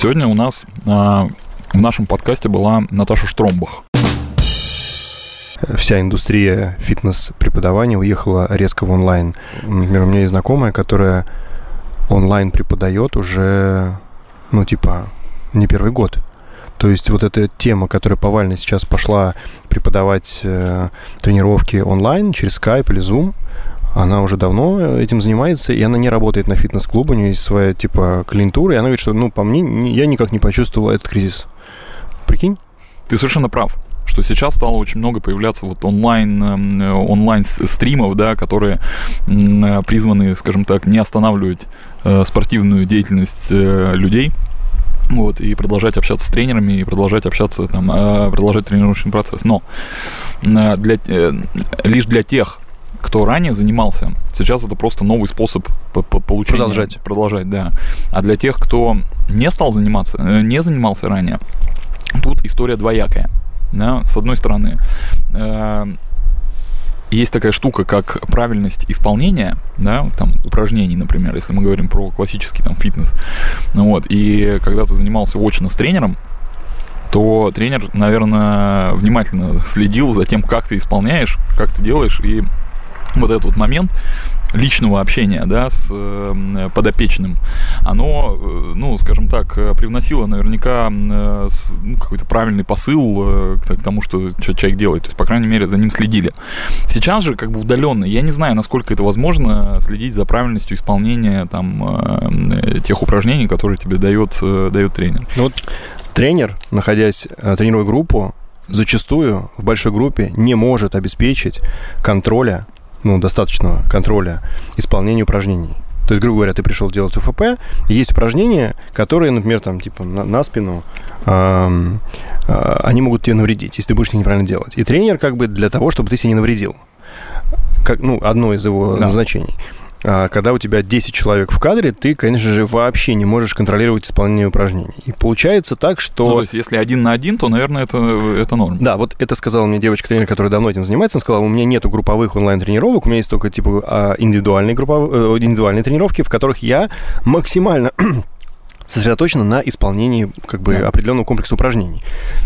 Сегодня у нас а, в нашем подкасте была Наташа Штромбах. Вся индустрия фитнес-преподавания уехала резко в онлайн. Например, у меня есть знакомая, которая онлайн преподает уже, ну, типа, не первый год. То есть вот эта тема, которая повально сейчас пошла преподавать э, тренировки онлайн через Skype или Zoom – она уже давно этим занимается, и она не работает на фитнес-клуб, у нее есть своя, типа, клиентура, и она говорит, что, ну, по мне, я никак не почувствовал этот кризис. Прикинь? Ты совершенно прав что сейчас стало очень много появляться вот онлайн, эм, онлайн стримов, да, которые призваны, скажем так, не останавливать э, спортивную деятельность э, людей, вот, и продолжать общаться с тренерами, и продолжать общаться, там, э, продолжать тренировочный процесс. Но для, лишь для тех, кто ранее занимался, сейчас это просто новый способ получения. Продолжать. Продолжать, да. А для тех, кто не стал заниматься, э, не занимался ранее, тут история двоякая. Да? С одной стороны, э, есть такая штука, как правильность исполнения, да, там, упражнений, например, если мы говорим про классический там фитнес. Ну, вот, и когда ты занимался очно с тренером, то тренер, наверное, внимательно следил за тем, как ты исполняешь, как ты делаешь, и вот этот вот момент личного общения, да, с э, подопечным, оно, э, ну, скажем так, привносило наверняка э, ну, какой-то правильный посыл э, к, к тому, что человек делает. То есть, по крайней мере, за ним следили. Сейчас же, как бы удаленно, я не знаю, насколько это возможно следить за правильностью исполнения там э, тех упражнений, которые тебе дает, э, дает тренер. Ну, вот тренер, находясь, э, тренируя группу, зачастую в большой группе не может обеспечить контроля ну, достаточного контроля исполнения упражнений. То есть, грубо говоря, ты пришел делать УФП, есть упражнения, которые, например, там, типа, на, на спину, э, э, они могут тебе навредить, если ты будешь их неправильно делать. И тренер как бы для того, чтобы ты себе не навредил. Как, ну, одно из его да. назначений. А, когда у тебя 10 человек в кадре, ты, конечно же, вообще не можешь контролировать исполнение упражнений. И получается так, что... Ну, то есть, если один на один, то, наверное, это, это норм. Да, вот это сказала мне девочка-тренер, которая давно этим занимается. Она сказала, у меня нету групповых онлайн-тренировок, у меня есть только, типа, а, индивидуальные, групповые, э, индивидуальные тренировки, в которых я максимально сосредоточена на исполнении как бы да. определенного комплекса упражнений.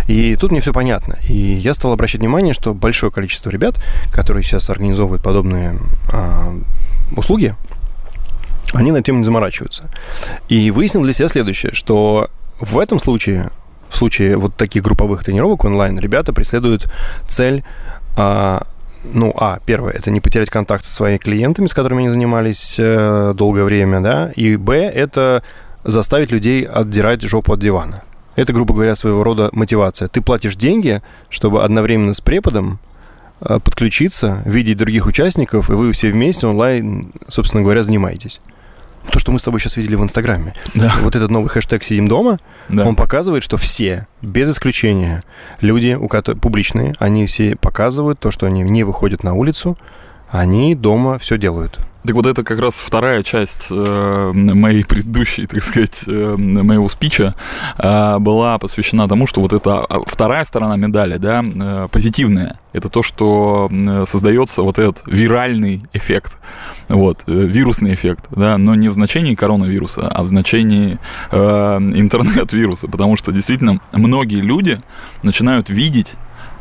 И тут мне все понятно. И я стал обращать внимание, что большое количество ребят, которые сейчас организовывают подобные а, услуги, они на тему не заморачиваются. И выяснил для себя следующее, что в этом случае, в случае вот таких групповых тренировок онлайн, ребята преследуют цель а, ну, а, первое, это не потерять контакт со своими клиентами, с которыми они занимались э, долгое время, да, и, б, это заставить людей отдирать жопу от дивана. Это, грубо говоря, своего рода мотивация. Ты платишь деньги, чтобы одновременно с преподом подключиться, видеть других участников, и вы все вместе онлайн, собственно говоря, занимаетесь. То, что мы с тобой сейчас видели в Инстаграме. Да. Вот этот новый хэштег «Сидим дома», да. он показывает, что все, без исключения, люди, у которых публичные, они все показывают то, что они не выходят на улицу, они дома все делают. Так вот это как раз вторая часть э, моей предыдущей, так сказать, э, моего спича э, была посвящена тому, что вот эта а, вторая сторона медали, да, э, позитивная, это то, что э, создается вот этот виральный эффект, вот, э, вирусный эффект, да, но не в значении коронавируса, а в значении э, интернет-вируса, потому что действительно многие люди начинают видеть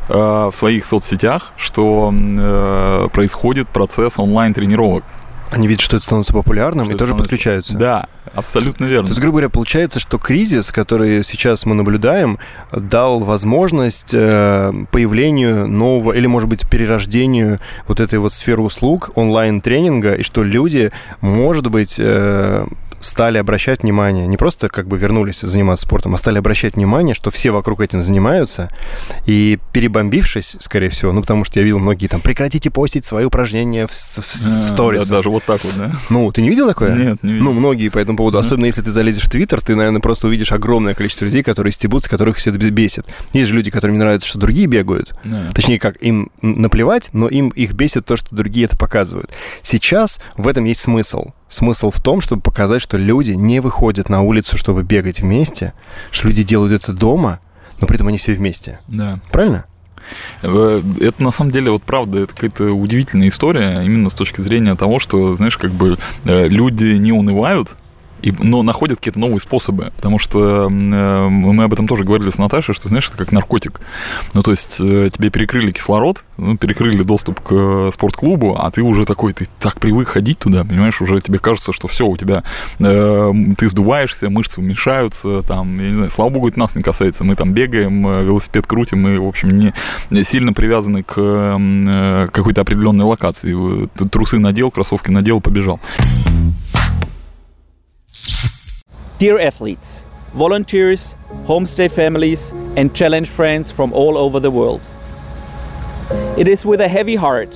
э, в своих соцсетях, что э, происходит процесс онлайн-тренировок. Они видят, что это становится популярным что и тоже становится... подключаются. Да, абсолютно верно. То есть, грубо говоря, получается, что кризис, который сейчас мы наблюдаем, дал возможность э, появлению нового или, может быть, перерождению вот этой вот сферы услуг, онлайн-тренинга, и что люди, может быть, э, стали обращать внимание, не просто как бы вернулись заниматься спортом, а стали обращать внимание, что все вокруг этим занимаются, и перебомбившись, скорее всего, ну, потому что я видел многие там, прекратите постить свои упражнения в, в сторис. Да, даже вот так вот, да? Ну, ты не видел такое? Нет, не видел. Ну, многие по этому поводу, особенно если ты залезешь в Твиттер, ты, наверное, просто увидишь огромное количество людей, которые стебутся, которых все это бесит. Есть же люди, которым не нравится, что другие бегают. Да. Точнее, как им наплевать, но им их бесит то, что другие это показывают. Сейчас в этом есть смысл Смысл в том, чтобы показать, что люди не выходят на улицу, чтобы бегать вместе, что люди делают это дома, но при этом они все вместе. Да. Правильно? Э, это на самом деле, вот правда, это какая-то удивительная история, именно с точки зрения того, что, знаешь, как бы э, люди не унывают, и, но находят какие-то новые способы, потому что э, мы об этом тоже говорили с Наташей, что, знаешь, это как наркотик. Ну, то есть э, тебе перекрыли кислород, ну, перекрыли доступ к э, спортклубу, а ты уже такой, ты так привык ходить туда, понимаешь, уже тебе кажется, что все, у тебя, э, ты сдуваешься, мышцы уменьшаются, там, я не знаю, слава богу, это нас не касается, мы там бегаем, э, велосипед крутим, мы, в общем, не сильно привязаны к э, какой-то определенной локации. Трусы надел, кроссовки надел, побежал. Dear athletes, volunteers, homestay families, and challenge friends from all over the world. It is with a heavy heart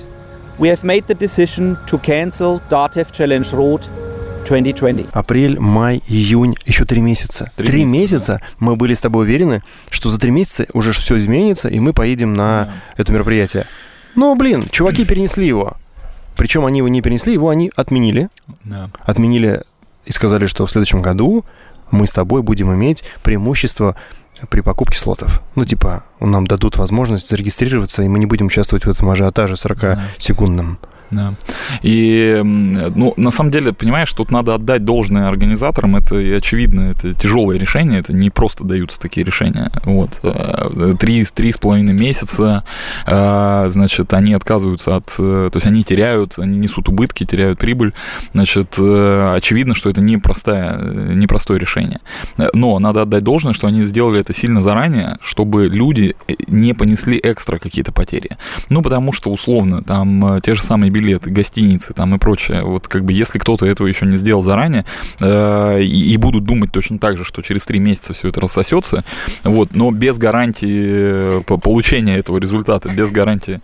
we have made the decision to cancel DATEV Challenge Road 2020. Апрель, май, июнь, еще три месяца. Три Три месяца, месяца мы были с тобой уверены, что за три месяца уже все изменится, и мы поедем на это мероприятие. Но, блин, чуваки перенесли его. Причем они его не перенесли, его они отменили. Да. Отменили и сказали, что в следующем году мы с тобой будем иметь преимущество при покупке слотов. Ну, типа, нам дадут возможность зарегистрироваться, и мы не будем участвовать в этом ажиотаже 40-секундном. Да. И, м, ну, на самом деле, понимаешь, тут надо отдать должное организаторам. Это и очевидно, это тяжелое решение, это не просто даются такие решения. Вот. Э, Три, три с половиной месяца, э, значит, они отказываются от... э, То есть они теряют, они несут убытки, теряют прибыль. Значит, очевидно, что это непростое, непростое решение. Но надо отдать должное, что они сделали это сильно заранее, чтобы люди не понесли экстра какие-то потери. Ну, потому что, условно, там те же самые билеты, гостиницы там и прочее. Вот как бы если кто-то этого еще не сделал заранее э, и, и будут думать точно так же, что через три месяца все это рассосется, вот, но без гарантии э, по- получения этого результата, без гарантии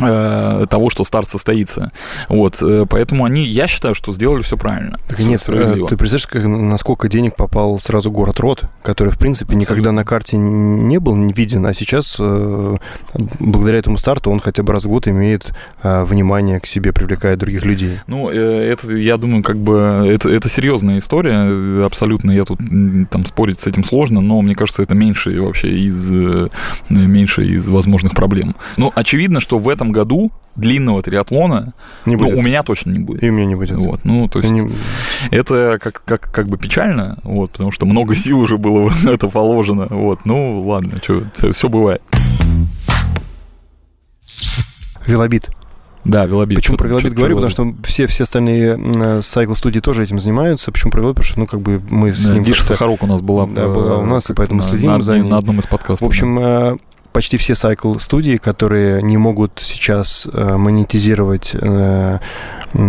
того, что старт состоится. Вот, э, поэтому они, я считаю, что сделали все правильно. Так Всё нет, э, ты представляешь, как, насколько денег попал сразу город Рот, который, в принципе, никогда на карте не был не виден, а сейчас, э, благодаря этому старту, он хотя бы раз в год имеет э, внимание к себе, привлекает других людей. Ну, э, это, я думаю, как бы это, это серьезная история. э, Абсолютно я тут там спорить с этим сложно, но мне кажется, это меньше вообще из э, меньше из возможных проблем. Ну, очевидно, что в этом году длинного триатлона Не ну, будет. у меня точно не будет. И у меня не будет. Вот, ну, то есть Не- это как, как, как бы печально, вот, потому что много сил уже было в это положено. Вот, ну, ладно, что, все бывает. Велобит. Да, велобит. Почему про велобит говорю? чё Потому что все, все остальные сайкл студии тоже этим занимаются. Почему про велобит? Потому что, ну, как бы мы с Да, ним Диша как-то- Сахарук у нас была, Да, была у нас, и поэтому на- следим на, за ней. на одном из подкастов. В общем, э, почти все сайкл студии, которые не могут сейчас э, монетизировать э,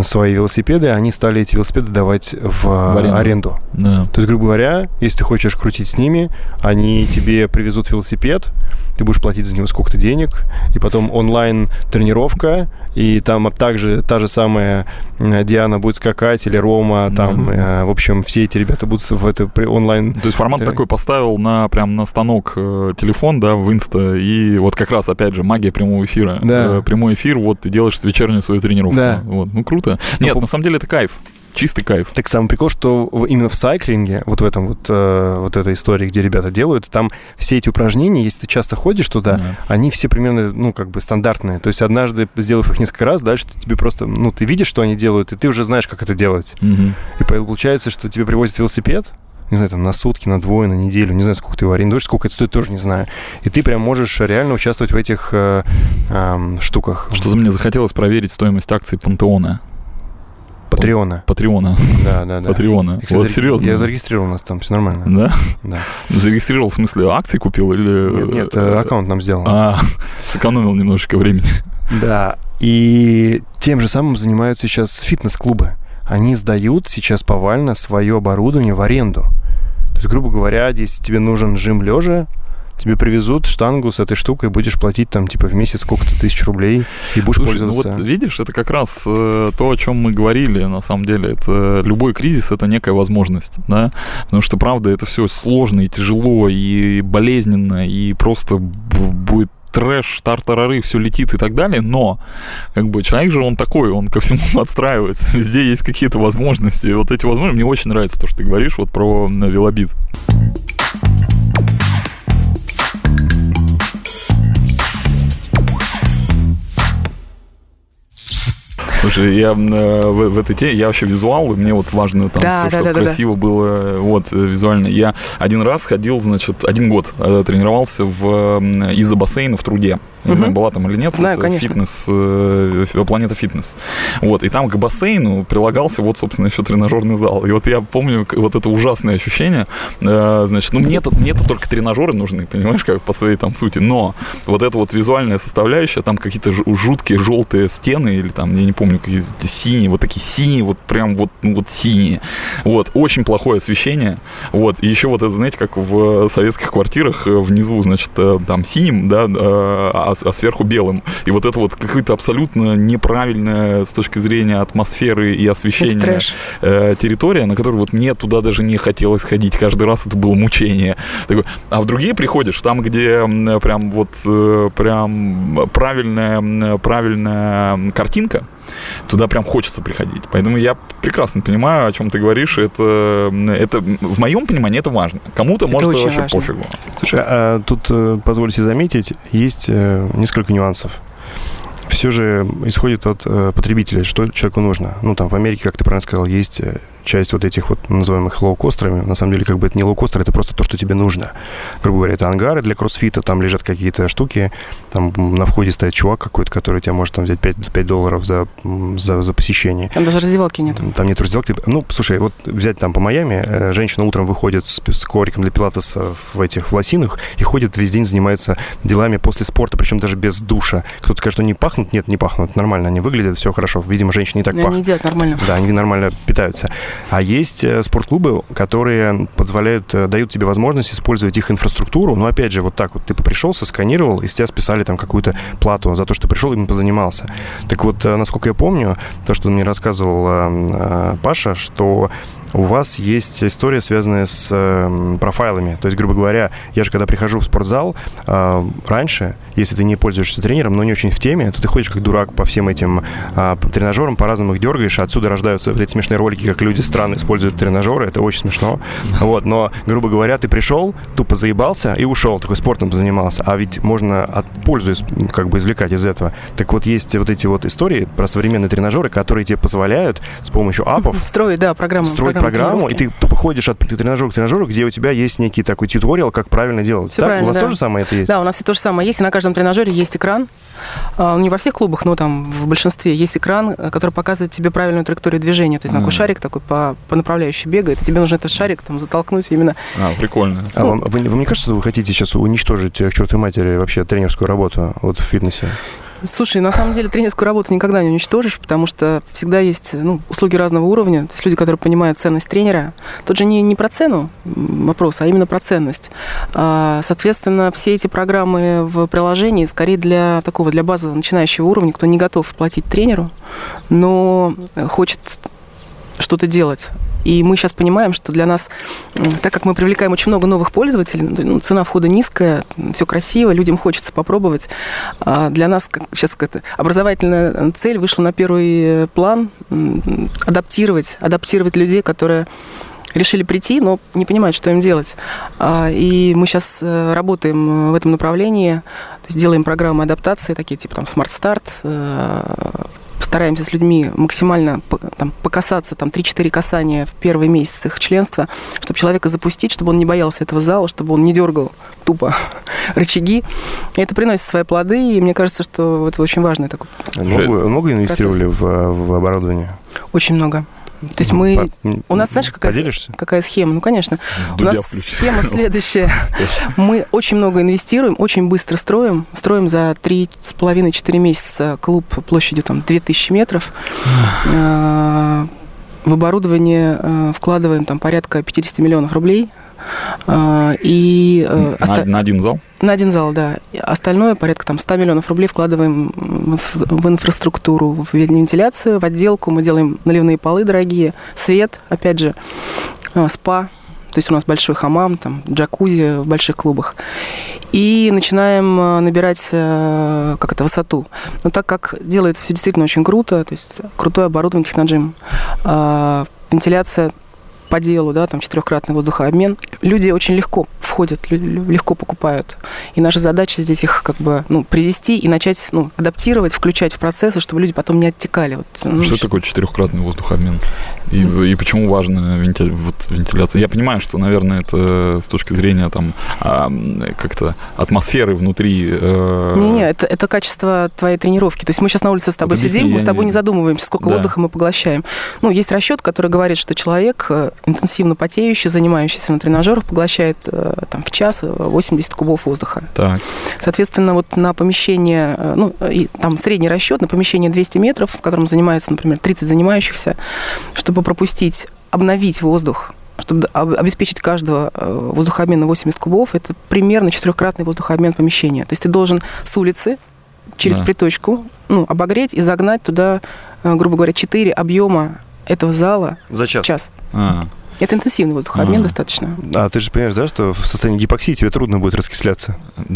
свои велосипеды, они стали эти велосипеды давать в, В аренду. аренду. да. То есть, грубо говоря, если ты хочешь крутить с ними, они тебе привезут велосипед, ты будешь платить за него сколько-то денег, и потом онлайн тренировка, и там также та же самая э, Диана будет скакать, или Рома, там, Да. э, в общем, все эти ребята будут в это онлайн То есть формат Ты- такой поставил на прям на станок э, телефон, да, в инста, и вот как раз, опять же, магия прямого эфира. Да. Э, прямой эфир, вот ты делаешь вечернюю свою тренировку. Да. Вот, ну круто. Ну, Нет, по- на самом деле это кайф. Чистый кайф. Так самый прикол, что именно в сайклинге, вот в этом вот, э, вот этой истории, где ребята делают, там все эти упражнения, если ты часто ходишь туда, Да. они все примерно, ну, как бы стандартные. То есть однажды, сделав их несколько раз, дальше ты- тебе просто, ну, ты видишь, что они делают, и ты уже знаешь, как это делать. Мгм. И получается, что тебе привозят велосипед, не знаю, там, на сутки, на двое, на неделю, не знаю, сколько ты его арендуешь, сколько это стоит, тоже не знаю. И ты прям можешь реально участвовать в этих э, ам, штуках. Что-то мне захотелось проверить стоимость акций Пантеона. Патреона. Патреона. Да, да, да. Патреона. Я, кстати, Вот серьезно. Я зарегистрировал у нас там, все нормально. Да? Да. Зарегистрировал, в смысле, акции купил или... Нет, нет, э, аккаунт нам сделал. А, сэкономил немножечко времени. Да. И тем же самым занимаются сейчас фитнес-клубы. Они сдают сейчас повально свое оборудование в аренду. То есть, грубо говоря, если тебе нужен жим лежа, тебе привезут штангу с этой штукой, будешь платить там типа в месяц сколько-то тысяч рублей и будешь Слушай, ну пользоваться. вот видишь, это как раз э, то, о чем мы говорили, на самом деле. Это любой кризис это некая возможность, да. Потому что, правда, это все сложно и тяжело, и болезненно, и просто будет трэш, тартарары, все летит и так далее, но как бы человек же он такой, он ко всему отстраивается, везде есть какие-то возможности, и вот эти возможности, мне очень нравится то, что ты говоришь вот про велобит. Слушай, я э, в, в этой теме, я вообще визуал, и мне вот важно там, Да, всё, да, чтобы да, да, красиво было, вот, э, визуально. Я один раз ходил, значит, один год э, тренировался в, из-за бассейна в труде. Не знаю, была там или нет. Знаю, вот, конечно. Фитнес, э, фи- планета фитнес. Вот, и там к бассейну прилагался вот, собственно, еще тренажерный зал. И вот я помню вот это ужасное ощущение. э, значит, ну, мне-то, мне-то только тренажеры нужны, понимаешь, как по своей там сути. Но вот эта вот визуальная составляющая, там какие-то жуткие желтые стены или там, я не помню, какие-то синие, вот такие синие, вот прям вот, ну, вот синие. Вот, очень плохое освещение. Вот, и еще вот это, знаете, как в советских квартирах э, внизу, значит, э, там синим, да, э, а, а сверху белым. И вот это вот какое-то абсолютно неправильное с точки зрения атмосферы и освещения э, территория, на которую вот мне туда даже не хотелось ходить. Каждый раз это было мучение. Такой, а в другие приходишь, там, где прям вот э, прям правильная, правильная картинка, туда прям хочется приходить. Поэтому я прекрасно понимаю, о чем ты говоришь. Это, это в моем понимании это важно. Кому-то Это может очень вообще важно. пофигу. Слушай, а тут, э, позвольте заметить, есть э, несколько нюансов. Все же исходит от э, потребителя, что человеку нужно. Ну, там в Америке, как ты правильно сказал, есть э, часть вот этих вот называемых лоукостерами. На самом деле, как бы это не лоукостер, это просто то, что тебе нужно. Грубо говоря, это ангары для кроссфита, там лежат какие-то штуки, там на входе стоит чувак какой-то, который тебя может там взять 5, 5 долларов за, за, за посещение. Там даже раздевалки нет. Там нет раздевалки. Ну, слушай, вот взять там по Майами, э, женщина утром выходит с, с ковриком для пилатеса в этих лосинах и ходит весь день, занимается делами после спорта, причем даже без душа. Кто-то скажет, что не пахнут? Нет, не пахнут. Нормально, они выглядят, все хорошо. Видимо, женщины не так Они пахнут. не делают нормально. Да, они нормально питаются. А есть э, спортклубы, которые позволяют, э, дают тебе возможность использовать их инфраструктуру. Но опять же, вот так вот ты пришел, сосканировал, и с тебя списали там какую-то плату за то, что пришел и им позанимался. Так вот, э, насколько я помню, то, что мне рассказывал э, э, Паша, что у вас есть история, связанная с э, профайлами. То есть, грубо говоря, я же когда прихожу в спортзал, э, раньше, если ты не пользуешься тренером, но не очень в теме, то ты ходишь как дурак по всем этим э, тренажерам, по-разному их дергаешь, отсюда рождаются вот эти смешные ролики, как люди странно используют тренажеры, это очень смешно. Вот, но, грубо говоря, ты пришел, тупо заебался и ушел, такой спортом занимался. А ведь можно от пользу как бы извлекать из этого. Так вот, есть вот эти вот истории про современные тренажеры, которые тебе позволяют с помощью апов Строить, да, программу. строить программу, и ты тупо ходишь от тренажера к тренажеру, где у тебя есть некий такой тьюториал, как правильно делать. Так? правильно, у вас да. тоже самое это есть? Да, у нас и то же самое есть. И на каждом тренажере есть экран. А, Не во всех клубах, но там в большинстве есть экран, э, который показывает тебе правильную траекторию движения. То есть такой Мгм. шарик такой по, по направляющей бегает, и тебе нужно этот шарик там затолкнуть именно. А, прикольно. А вам, вы, вам не кажется, что вы хотите сейчас уничтожить э, к чертовой матери вообще тренерскую работу вот в фитнесе? Слушай, на самом деле тренерскую работу никогда не уничтожишь, потому что всегда есть ну, услуги разного уровня. То есть люди, которые понимают ценность тренера. Тут же не, не про цену вопрос, а именно про ценность. А, Соответственно, все эти программы в приложении скорее для такого, для базового начинающего уровня, кто не готов платить тренеру, но хочет что-то делать. И мы сейчас понимаем, что для нас, так как мы привлекаем очень много новых пользователей, ну, цена входа низкая, все красиво, людям хочется попробовать. А для нас как, сейчас какая-то образовательная цель вышла на первый э, план адаптировать, адаптировать людей, которые решили прийти, но не понимают, что им делать. А, И мы сейчас э, работаем э, в этом направлении, то есть делаем программы адаптации, такие типа там Smart Start, э, стараемся с людьми максимально там, покасаться, там 3-4 касания в первый месяц их членства, чтобы человека запустить, чтобы он не боялся этого зала, чтобы он не дергал тупо рычаги. И это приносит свои плоды, и мне кажется, что это очень важный такой, Много, много инвестировали в, в оборудование? очень много. То есть мы... У нас, знаешь, какая, Поделишься? какая схема? Ну, конечно. У Дудя нас включи. схема следующая. Мы очень много инвестируем, очень быстро строим. Строим за 3,5-4 месяца клуб площадью там 2000 метров. Э, В оборудование э, вкладываем там порядка 50 миллионов рублей. Э, И э, На, на один зал? на один зал, да. Остальное, порядка там 100 миллионов рублей, вкладываем в инфраструктуру, в вентиляцию, в отделку. Мы делаем наливные полы дорогие, свет, опять же, э, спа. То есть у нас большой хамам, там, джакузи в больших клубах. И начинаем э, набирать как это, высоту. Но так как делается все действительно очень круто, то есть крутое оборудование техноджим, вентиляция по делу, да, там четырехкратный воздухообмен, люди очень легко входят легко покупают. И наша задача здесь их как бы ну, привести и начать ну, адаптировать, включать в процессы, чтобы люди потом не оттекали. Вот, ну, что такое четырехкратный воздухообмен? И, и почему важна венти... вот, вентиляция? Я понимаю, что, наверное, это с точки зрения там как-то атмосферы внутри. Э... Не-не, это, это качество твоей тренировки. То есть мы сейчас на улице с тобой вот сидим, мы с тобой не, не задумываемся, сколько да. воздуха мы поглощаем. Ну, есть расчет, который говорит, что человек, э, интенсивно потеющий, занимающийся на тренажерах, поглощает э, там, в час 80 кубов воздуха. Так. Соответственно, вот на помещение, ну, и, там средний расчет на помещение 200 метров, в котором занимается, например, 30 занимающихся, чтобы пропустить, обновить воздух чтобы обеспечить каждого воздухообмена 80 кубов, это примерно четырехкратный воздухообмен помещения. То есть ты должен с улицы через да. приточку ну, обогреть и загнать туда, грубо говоря, 4 объема этого зала за час. час. А. Это интенсивный воздухообмен а. достаточно. А ты же понимаешь, да, что в состоянии гипоксии тебе трудно будет раскисляться?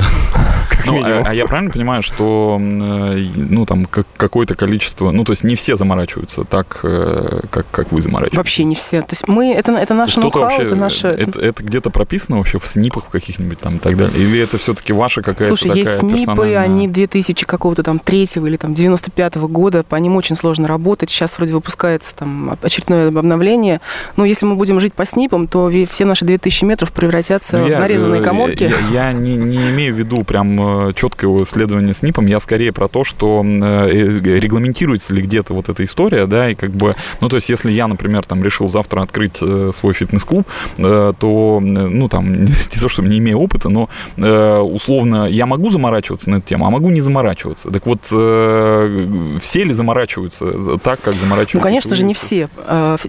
Ну, а, а я правильно понимаю, что э, ну там какое-то количество, ну то есть не все заморачиваются так, э, как как вы заморачиваетесь? Вообще не все. То есть мы это это наше ноу-хау, это наше. Это, это где-то прописано вообще в снипах каких-нибудь там и так далее, или это все-таки ваша какая-то Слушай, есть снипы, они 2000 какого-то там третьего или там 95-го года, по ним очень сложно работать. Сейчас вроде выпускается там очередное обновление. Но если мы будем жить по снипам, то все наши 2000 метров превратятся ну, в нарезанные э, коморки. Я, я, я не, не имею в виду прям э, четкого следования снипам, я скорее про то, что э, регламентируется ли где-то вот эта история, да, и как бы, ну, то есть, если я, например, там решил завтра открыть свой фитнес-клуб, то, ну, там, не то, что не имею опыта, но условно я могу заморачиваться на эту тему, а могу не заморачиваться. Так вот, все ли заморачиваются так, как заморачиваются? Ну, конечно же, не все.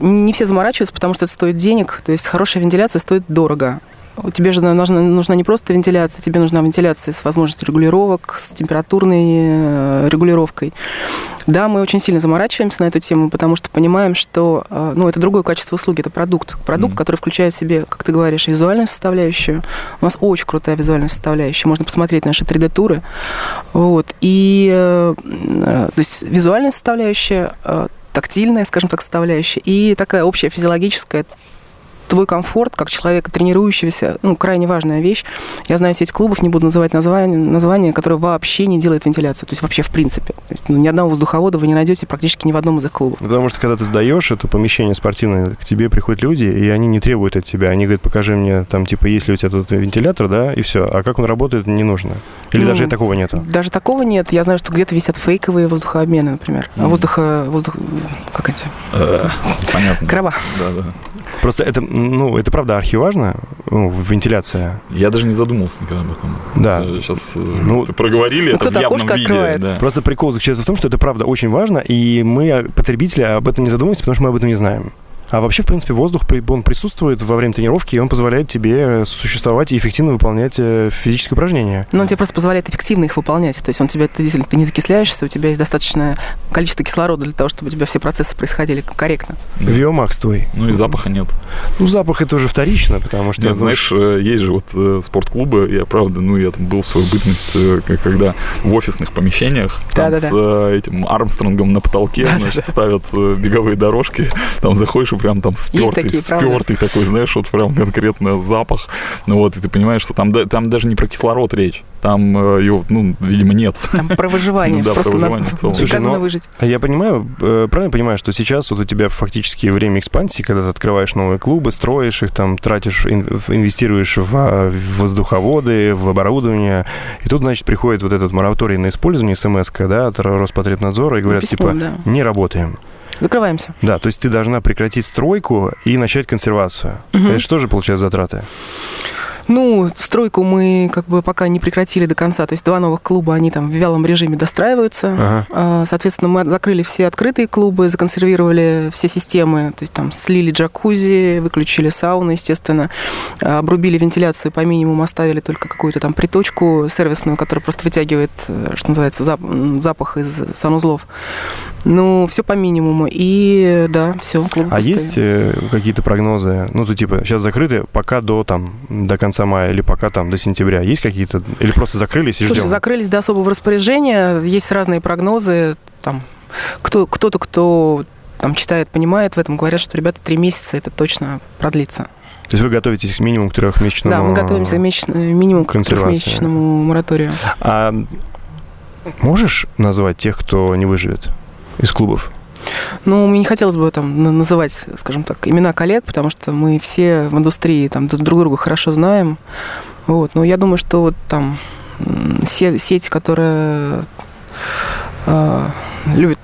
Не все заморачиваются, потому что это стоит денег, то есть хорошая вентиляция стоит дорого. Тебе же нужна, нужна не просто вентиляция, тебе нужна вентиляция с возможностью регулировок, с температурной э, регулировкой. Да, мы очень сильно заморачиваемся на эту тему, потому что понимаем, что э, ну, это другое качество услуги, это продукт. Продукт, mm. который включает в себе, как ты говоришь, визуальную составляющую. У нас очень крутая визуальная составляющая. Можно посмотреть наши 3D-туры. Вот. И э, то есть визуальная составляющая, тактильная, скажем так, составляющая, и такая общая физиологическая твой комфорт как человека, тренирующегося, ну, крайне важная вещь. Я знаю сеть клубов, не буду называть название, название, которое вообще не делает вентиляцию. То есть вообще в принципе. То есть, ну, ни одного воздуховода вы не найдете практически ни в одном из их клубов. Потому что когда ты сдаешь это помещение спортивное, к тебе приходят люди, и они не требуют от тебя. Они говорят, покажи мне, там, типа, есть ли у тебя тут вентилятор, да, и все. А как он работает, не нужно. Или ну, даже такого нету? Даже такого нет. Я знаю, что где-то висят фейковые воздухообмены, например. Mm. Воздуха, воздух... Как эти? Э, понятно. Крова. Да, да. Просто это, ну, это правда архиважно, ну, вентиляция. Я даже не задумался никогда об этом. Да. Сейчас э, ну, проговорили, ну, это в явном виде. Открывает. Да. Просто прикол заключается в том, что это правда очень важно, и мы, потребители, об этом не задумываемся, потому что мы об этом не знаем. А вообще, в принципе, воздух, он присутствует во время тренировки, и он позволяет тебе существовать и эффективно выполнять э, физические упражнения. Ну, он тебе просто позволяет эффективно их выполнять. То есть он тебе, ты, ты не закисляешься, у тебя есть достаточное количество кислорода для того, чтобы у тебя все процессы происходили корректно. Виомакс твой. Ну и запаха нет. Ну, запах это уже вторично, потому что... Нет, знаешь, э, есть же вот э, спортклубы, я правда, ну, я там был в свою бытность, когда в офисных помещениях, там да, да, с да. этим Армстронгом на потолке, да, значит, да. ставят беговые дорожки, там заходишь прям там спертый, такие, спертый такой, знаешь, вот прям конкретно запах. Ну вот, и ты понимаешь, что там, там даже не про кислород речь. Там э, его, ну, видимо, нет. Там про выживание. Да, про выживание в целом. Слушай, ну, выжить. Я понимаю, э, правильно понимаю, что сейчас вот у тебя фактически время экспансии, когда ты открываешь новые клубы, строишь их, там, тратишь, инвестируешь в воздуховоды, в оборудование, и тут, значит, приходит вот этот мораторий на использование смс да, от Роспотребнадзора, и говорят, типа, да. не работаем. Закрываемся. Да, то есть ты должна прекратить стройку и начать консервацию. Угу. Это что же получается затраты? Ну, стройку мы как бы пока не прекратили до конца. То есть два новых клуба, они там в вялом режиме достраиваются. Ага. А, соответственно, мы закрыли все открытые клубы, законсервировали все системы. То есть там слили джакузи, выключили сауны, естественно. Обрубили вентиляцию по минимуму, оставили только какую-то там приточку сервисную, которая просто вытягивает, э, что называется, запах из санузлов. Ну, все по минимуму. И да, все. А есть э, какие-то прогнозы? Ну, то типа сейчас закрыты пока до там до конца конца мая или пока там до сентября? Есть какие-то? Или просто закрылись и Слушай, ждем? закрылись до особого распоряжения. Есть разные прогнозы. Там, кто, кто-то, кто там читает, понимает в этом, говорят, что, ребята, три месяца это точно продлится. То есть вы готовитесь к минимум к трехмесячному... Да, мы готовимся к месяч... минимум к трехмесячному мораторию. А можешь назвать тех, кто не выживет из клубов? Ну, мне не хотелось бы там на- называть, скажем так, имена коллег, потому что мы все в индустрии там друг друг друга хорошо знаем. Вот. Но я думаю, что вот там сеть, которая э, любит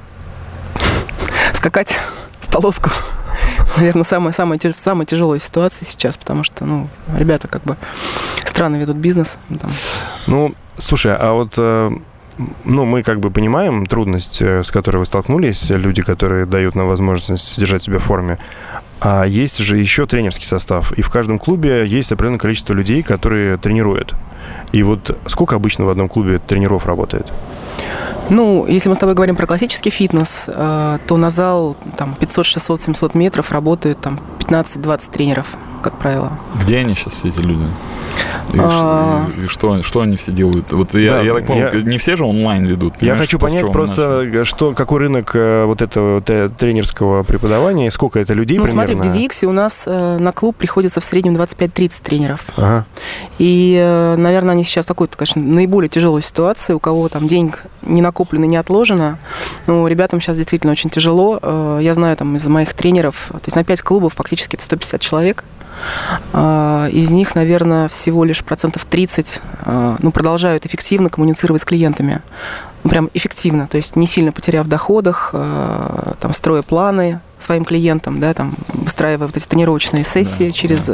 скакать в полоску, наверное, самая, самая, самая тяжелая ситуация сейчас, потому что, ну, ребята как бы странно ведут бизнес. ну, там. Ну, слушай, а вот... Ну, мы как бы понимаем трудность, э, с которой вы столкнулись, люди, которые дают нам возможность держать себя в форме. А есть же еще тренерский состав. И в каждом клубе есть определенное количество людей, которые тренируют. И вот сколько обычно в одном клубе тренеров работает? Ну, если мы с тобой говорим про классический фитнес, э, то на зал там 500, 600, 700 метров работают там 15-20 тренеров, как правило. Где они сейчас, все эти люди? И, А. ш- и что, что они все делают? Вот я, Да, я так понял, я- не все же онлайн ведут. Я хочу то, с понять просто, начали. что какой рынок э, вот этого те- тренерского преподавания, и сколько это людей ну, примерно? смотри, в DDX у нас э, на клуб приходится в среднем 25-30 тренеров. Ага. И, э, наверное, они сейчас в такой, конечно, наиболее тяжелой ситуации, у кого там денег не накоплено, не отложено. Ну, ребятам сейчас действительно очень тяжело. Э, Я знаю там из моих тренеров, то есть на 5 клубов фактически это 150 человек. А, Из них, наверное, всего лишь процентов 30 а, ну, продолжают эффективно коммуницировать с клиентами. Ну, прям эффективно, то есть не сильно потеряв доходах, там, строя планы своим клиентам, да, там, выстраивая вот эти тренировочные сессии Да, через,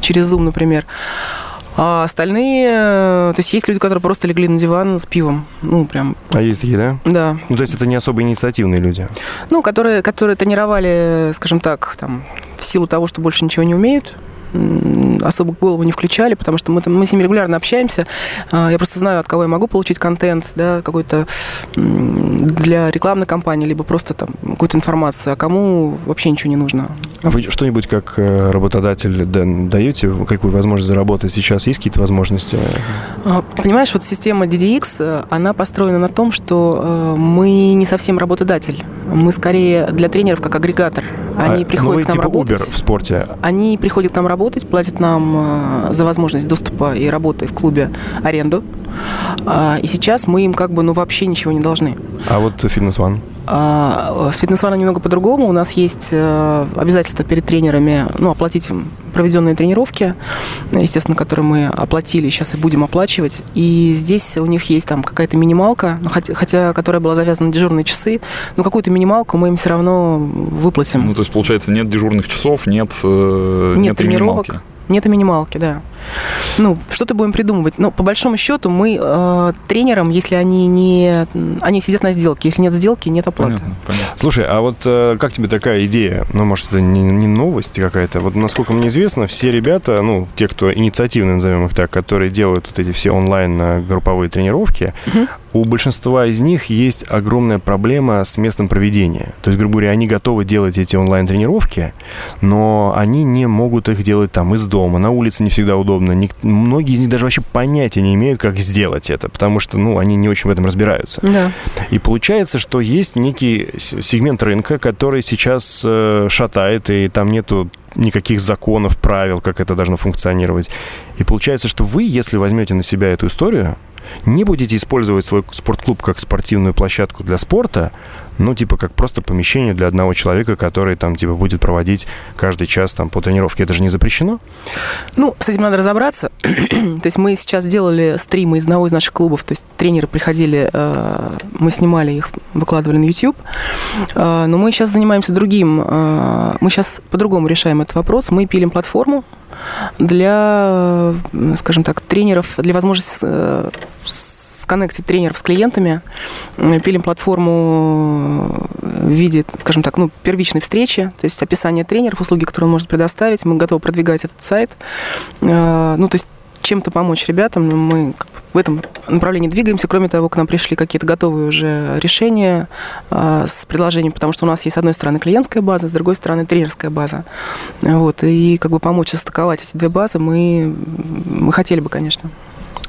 через Zoom, например. А остальные, э, то есть есть люди, которые просто легли на диван с пивом, ну, прям, А есть такие, да? да, Ну, то есть это не особо инициативные люди. ну, которые, которые тренировали, скажем так, там, в силу того, что больше ничего не умеют, особо голову не включали, потому что мы, там, мы с ними регулярно общаемся. А, Я просто знаю, от кого я могу получить контент, да, какой-то для рекламной кампании, либо просто там какую-то информацию, а кому вообще ничего не нужно. А Вы что-нибудь как э, работодатель да- даете, какую возможность заработать сейчас? Есть какие-то возможности? А, Понимаешь, вот система DDX, э, она построена на том, что э, мы не совсем работодатель. Мы скорее для тренеров как агрегатор. Они А, ну, приходят вы к нам типа работать. Uber в спорте. Они приходят к нам работать, платят нам э, за возможность доступа и работы в клубе аренду. А, И сейчас мы им как бы ну вообще ничего не должны. А вот Fitness One? А, С фитнес-ваном немного по-другому. У нас есть э, обязательства перед тренерами, ну, оплатить им проведенные тренировки, естественно, которые мы оплатили, сейчас и будем оплачивать. И здесь у них есть там какая-то минималка, ну, хотя, хотя которая была завязана на дежурные часы, но какую-то минималку мы им все равно выплатим. Ну, то есть, получается, нет дежурных часов, нет, э, Нет тренировок. минималки. Нет и минималки, да. Ну, что-то будем придумывать. Но по большому счету мы э, тренерам, если они не... Они сидят на сделке. Если нет сделки, нет оплаты. Понятно, понятно. Слушай, а вот э, как тебе такая идея? Ну, может, это не, не новость какая-то. Вот, насколько мне известно, все ребята, ну, те, кто инициативные, назовем их так, которые делают вот эти все онлайн-групповые тренировки, Мгм. у большинства из них есть огромная проблема с местом проведения. То есть, грубо говоря, они готовы делать эти онлайн-тренировки, но они не могут их делать там из дома, на улице не всегда удобно. Ник- Многие из них даже вообще понятия не имеют, как сделать это, потому что, ну, они не очень в этом разбираются. Да. И получается, что есть некий сегмент рынка, который сейчас э, шатает, и там нету никаких законов, правил, как это должно функционировать. И получается, что вы, если возьмете на себя эту историю, не будете использовать свой спортклуб как спортивную площадку для спорта, ну, типа, как просто помещение для одного человека, который там, типа, будет проводить каждый час там по тренировке. Это же не запрещено? Ну, с этим надо разобраться. то есть мы сейчас делали стримы из одного из наших клубов. То есть тренеры приходили, э, мы снимали их, выкладывали на YouTube. Э, но мы сейчас занимаемся другим. э, мы сейчас по-другому решаем этот вопрос. Мы пилим платформу для, э, скажем так, тренеров, для возможности э, сконнектить тренеров с клиентами. Пилим платформу в виде, скажем так, ну, первичной встречи, то есть описание тренеров, услуги, которые он может предоставить. Мы готовы продвигать этот сайт. Э, Ну, то есть чем-то помочь ребятам, мы в этом направлении двигаемся. Кроме того, к нам пришли какие-то готовые уже решения а, с предложением, потому что у нас есть с одной стороны клиентская база, с другой стороны тренерская база. Вот, и как бы помочь состыковать эти две базы мы, мы хотели бы, конечно.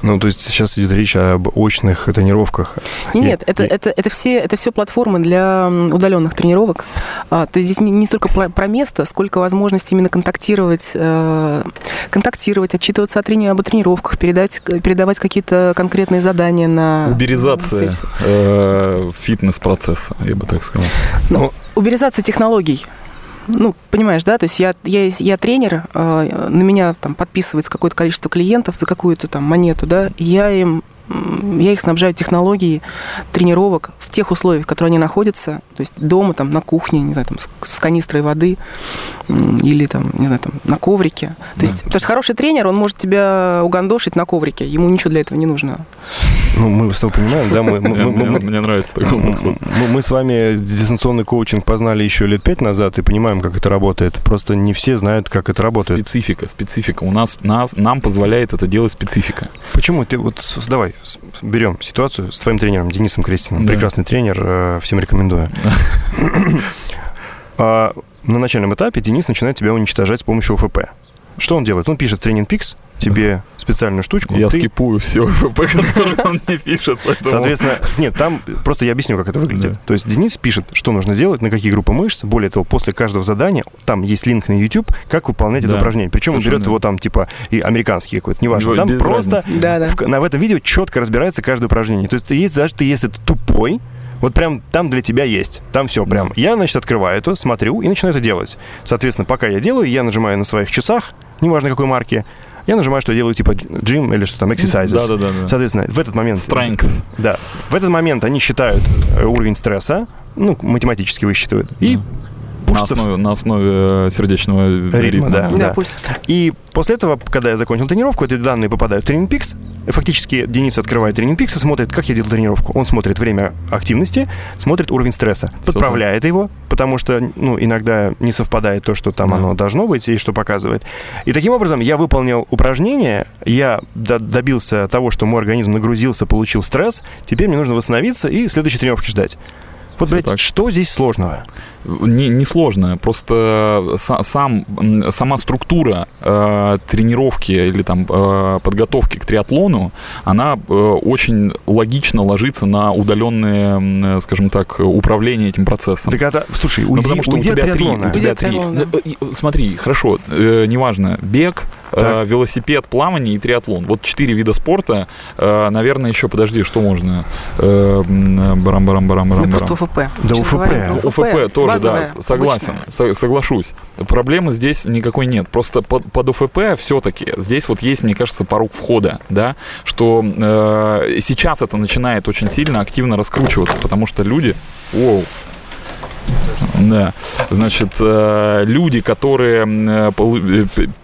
Ну, то есть сейчас идет речь об очных тренировках. Нет, нет, это, это, это, все, это все платформы для удаленных тренировок. А, то есть здесь не, не столько про, про место, сколько возможность именно контактировать, э, контактировать, отчитываться о трени- об тренировках, передать, передавать какие-то конкретные задания на... Уберизация э, фитнес-процесса, я бы так сказал. Ну, уберизация технологий ну, понимаешь, да, то есть я, я, я тренер, э, на меня там подписывается какое-то количество клиентов за какую-то там монету, да, и я им я их снабжаю технологией тренировок в тех условиях, в которых они находятся, то есть дома, там, на кухне, не знаю, там, с канистрой воды или там, не знаю, там, на коврике. То да. есть, потому что хороший тренер, он может тебя угандошить на коврике, ему ничего для этого не нужно. Ну, мы с тобой понимаем, да, мы, мы, мы, мне нравится такой подход. Мы, мы с вами дистанционный коучинг познали еще лет пять назад и понимаем, как это работает. Просто не все знают, как это работает. Специфика, специфика. У нас, нас нам позволяет это делать специфика. Почему? Ты вот давай берем ситуацию с твоим тренером Денисом Крестиным. Да. Прекрасный тренер, э, всем рекомендую. А, на начальном этапе Денис начинает тебя уничтожать с помощью ОФП. Что он делает? Он пишет в Training Peaks тебе специальную штучку. Я ты... скипую все ФП, которые он мне пишет. Поэтому... Соответственно, нет, там просто я объясню, как это выглядит. Да. То есть Денис пишет, что нужно сделать, на какие группы мышц. Более того, после каждого задания там есть линк на YouTube, как выполнять да. это упражнение. Причем он берет его там типа и американский какой-то, неважно. Там просто да, да. В, на, в этом видео четко разбирается каждое упражнение. То есть ты есть, даже ты если ты тупой, вот прям там для тебя есть. Там все прям. Я, значит, открываю это, смотрю и начинаю это делать. Соответственно, пока я делаю, я нажимаю на своих часах, неважно какой марки, я нажимаю, что я делаю типа джим или что там, exercises. Да, да, да, да. Соответственно, в этот момент... Strength. Да. В этот момент они считают э, уровень стресса, ну, математически высчитывают, да. И на основе, на основе э, сердечного ритма. ритма да, да. да. Пульс. И после этого, когда я закончил тренировку, эти данные попадают в Training Peaks. Фактически Денис открывает Training Peaks и смотрит, как я делал тренировку. Он смотрит время активности, смотрит уровень стресса, Все подправляет так. его, потому что ну, иногда не совпадает то, что там да. оно должно быть и что показывает. И таким образом я выполнил упражнение, я добился того, что мой организм нагрузился, получил стресс, теперь мне нужно восстановиться и следующей тренировки ждать. Вот, блядь, так. что здесь сложного? Не, не сложно, просто сам, сама структура э, тренировки или там э, подготовки к триатлону, она э, очень логично ложится на удаленное, э, скажем так, управление этим процессом. Так это, слушай, уйди, ну, потому что уйди у тебя три, у тебя три. Да. Э, смотри, хорошо, э, неважно, бег, э, велосипед, плавание и триатлон. Вот четыре вида спорта. Э, наверное, еще, подожди, что можно? Э, барам-барам-барам-барам. Да просто УФП. Да УФП. УФП тоже, да, согласен, со, соглашусь. Проблемы здесь никакой нет. Просто под, под УФП все-таки здесь вот есть, мне кажется, порог входа, да, что э, сейчас это начинает очень сильно активно раскручиваться, потому что люди... Воу, да. Значит, э, люди, которые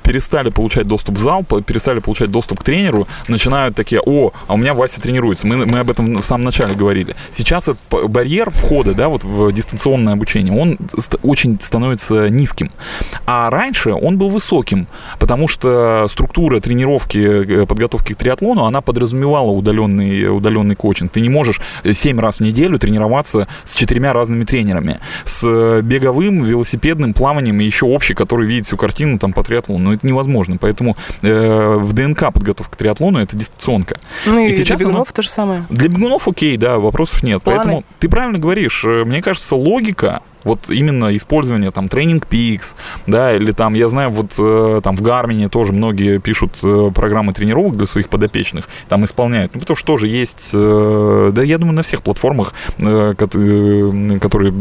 перестали получать доступ в зал, перестали получать доступ к тренеру, начинают такие, о, а у меня Вася тренируется. Мы, мы об этом в самом начале говорили. Сейчас этот барьер входа, да, вот в дистанционное обучение, он очень становится низким. А раньше он был высоким, потому что структура тренировки, подготовки к триатлону, она подразумевала удаленный, удаленный коучинг. Ты не можешь 7 раз в неделю тренироваться с четырьмя разными тренерами. С беговым, велосипедным, плаванием и еще общий, который видит всю картину там по триатлону. Но это невозможно. Поэтому э, в ДНК подготовка к триатлону это дистанционка. Ну и, и сейчас для бегунов оно... то же самое. Для бегунов окей, да, вопросов нет. Планы. Поэтому ты правильно говоришь. Э, мне кажется, логика вот именно использование там тренинг Peaks, да, или там, я знаю, вот э, там в Гармине тоже многие пишут э, программы тренировок для своих подопечных, там исполняют, ну, потому что тоже есть, э, да, я думаю, на всех платформах, которые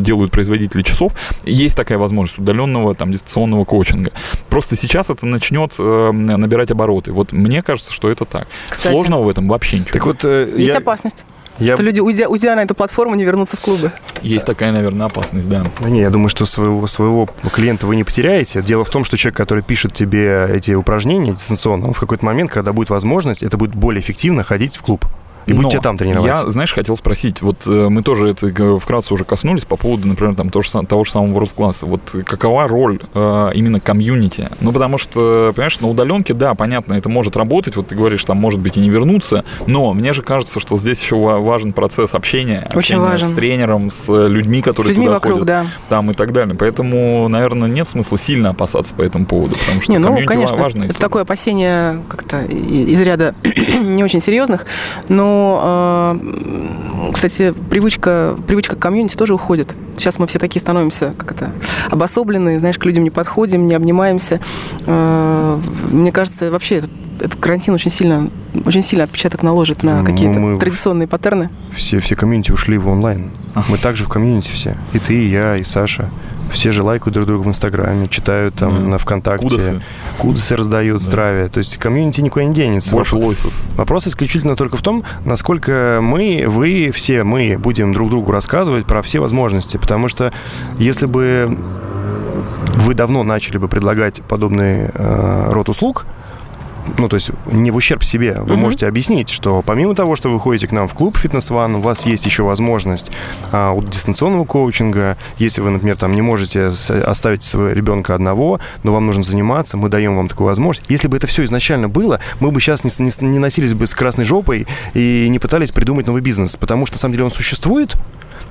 делают производители часов, есть такая возможность удаленного там дистанционного коучинга. Просто сейчас это начнет набирать обороты. Вот мне кажется, что это так. Кстати, Сложного в этом вообще ничего. Так вот, есть я... опасность. Я... Что люди, уйдя, уйдя на эту платформу, не вернутся в клубы. Есть такая, наверное, опасность, да. Да не, я думаю, что своего, своего клиента вы не потеряете. Дело в том, что человек, который пишет тебе эти упражнения дистанционно, он в какой-то момент, когда будет возможность, это будет более эффективно ходить в клуб. И Но будете там тренироваться. Я, знаешь, хотел спросить, вот э, мы тоже это вкратце уже коснулись по поводу, например, там, того, же, того же самого World Class. Вот какова роль э, именно комьюнити? Ну, потому что, понимаешь, на удаленке, да, понятно, это может работать, вот ты говоришь, там, может быть, и не вернуться, но мне же кажется, что здесь еще ва- важен процесс общения. Очень общения важен. с тренером, с э, людьми, С которые людьми туда вокруг, ходят, да. там и так далее. Поэтому, наверное, нет смысла сильно опасаться по этому поводу, потому что Не, ну, конечно, важная это история. такое опасение как-то из ряда не очень серьезных, но, э, кстати, привычка, привычка к комьюнити тоже уходит. Сейчас мы все такие становимся как это обособленные, знаешь, к людям не подходим, не обнимаемся. Э, Мне кажется, вообще этот, этот карантин очень сильно, очень сильно отпечаток наложит на Ну, какие-то мы- традиционные паттерны. Все, все комьюнити ушли в онлайн. Мы также в комьюнити все. И ты, и я, и Саша. Все же лайкают друг друга в Инстаграме, читают там Да. на ВКонтакте. Кудосы. Кудосы раздают, Да. здравия. То есть комьюнити никуда не денется. Больше лойсов. Вопрос исключительно только в том, насколько мы, вы, все мы будем друг другу рассказывать про все возможности. Потому что если бы вы давно начали бы предлагать подобный э, род услуг, ну, то есть не в ущерб себе, вы Мгм. можете объяснить, что помимо того, что вы ходите к нам в клуб Fitness One, у вас есть еще возможность а, у дистанционного коучинга. Если вы, например, там не можете оставить своего ребенка одного, но вам нужно заниматься, мы даем вам такую возможность. Если бы это все изначально было, мы бы сейчас не, не не носились бы с красной жопой и не пытались придумать новый бизнес, потому что на самом деле он существует.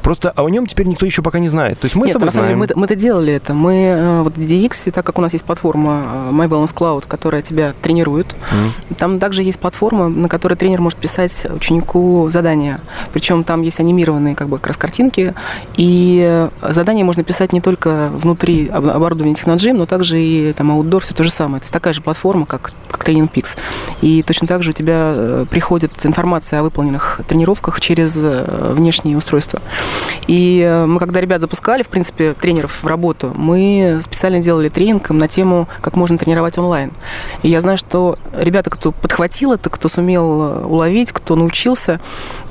Просто о нем теперь никто еще пока не знает. То есть мы Нет, с тобой на самом деле знаем. мы, мы-то делали это. Мы э, вот в DX, так как у нас есть платформа э, My Balance Cloud, которая тебя тренирует, Мгм. там также есть платформа, на которой тренер может писать ученику задания. Причем там есть анимированные как бы как раз картинки, и задания можно писать не только внутри об- оборудования Technogym, но также и там outdoor, все то же самое. То есть такая же платформа, как, как Training Peaks. И точно так же у тебя э, приходит информация о выполненных тренировках через э, внешние устройства. И э, мы, когда ребят запускали, в принципе, тренеров в работу, мы специально делали тренинг на тему, как можно тренировать онлайн. И я знаю, что ребята, кто подхватил это, кто сумел э, уловить, кто научился,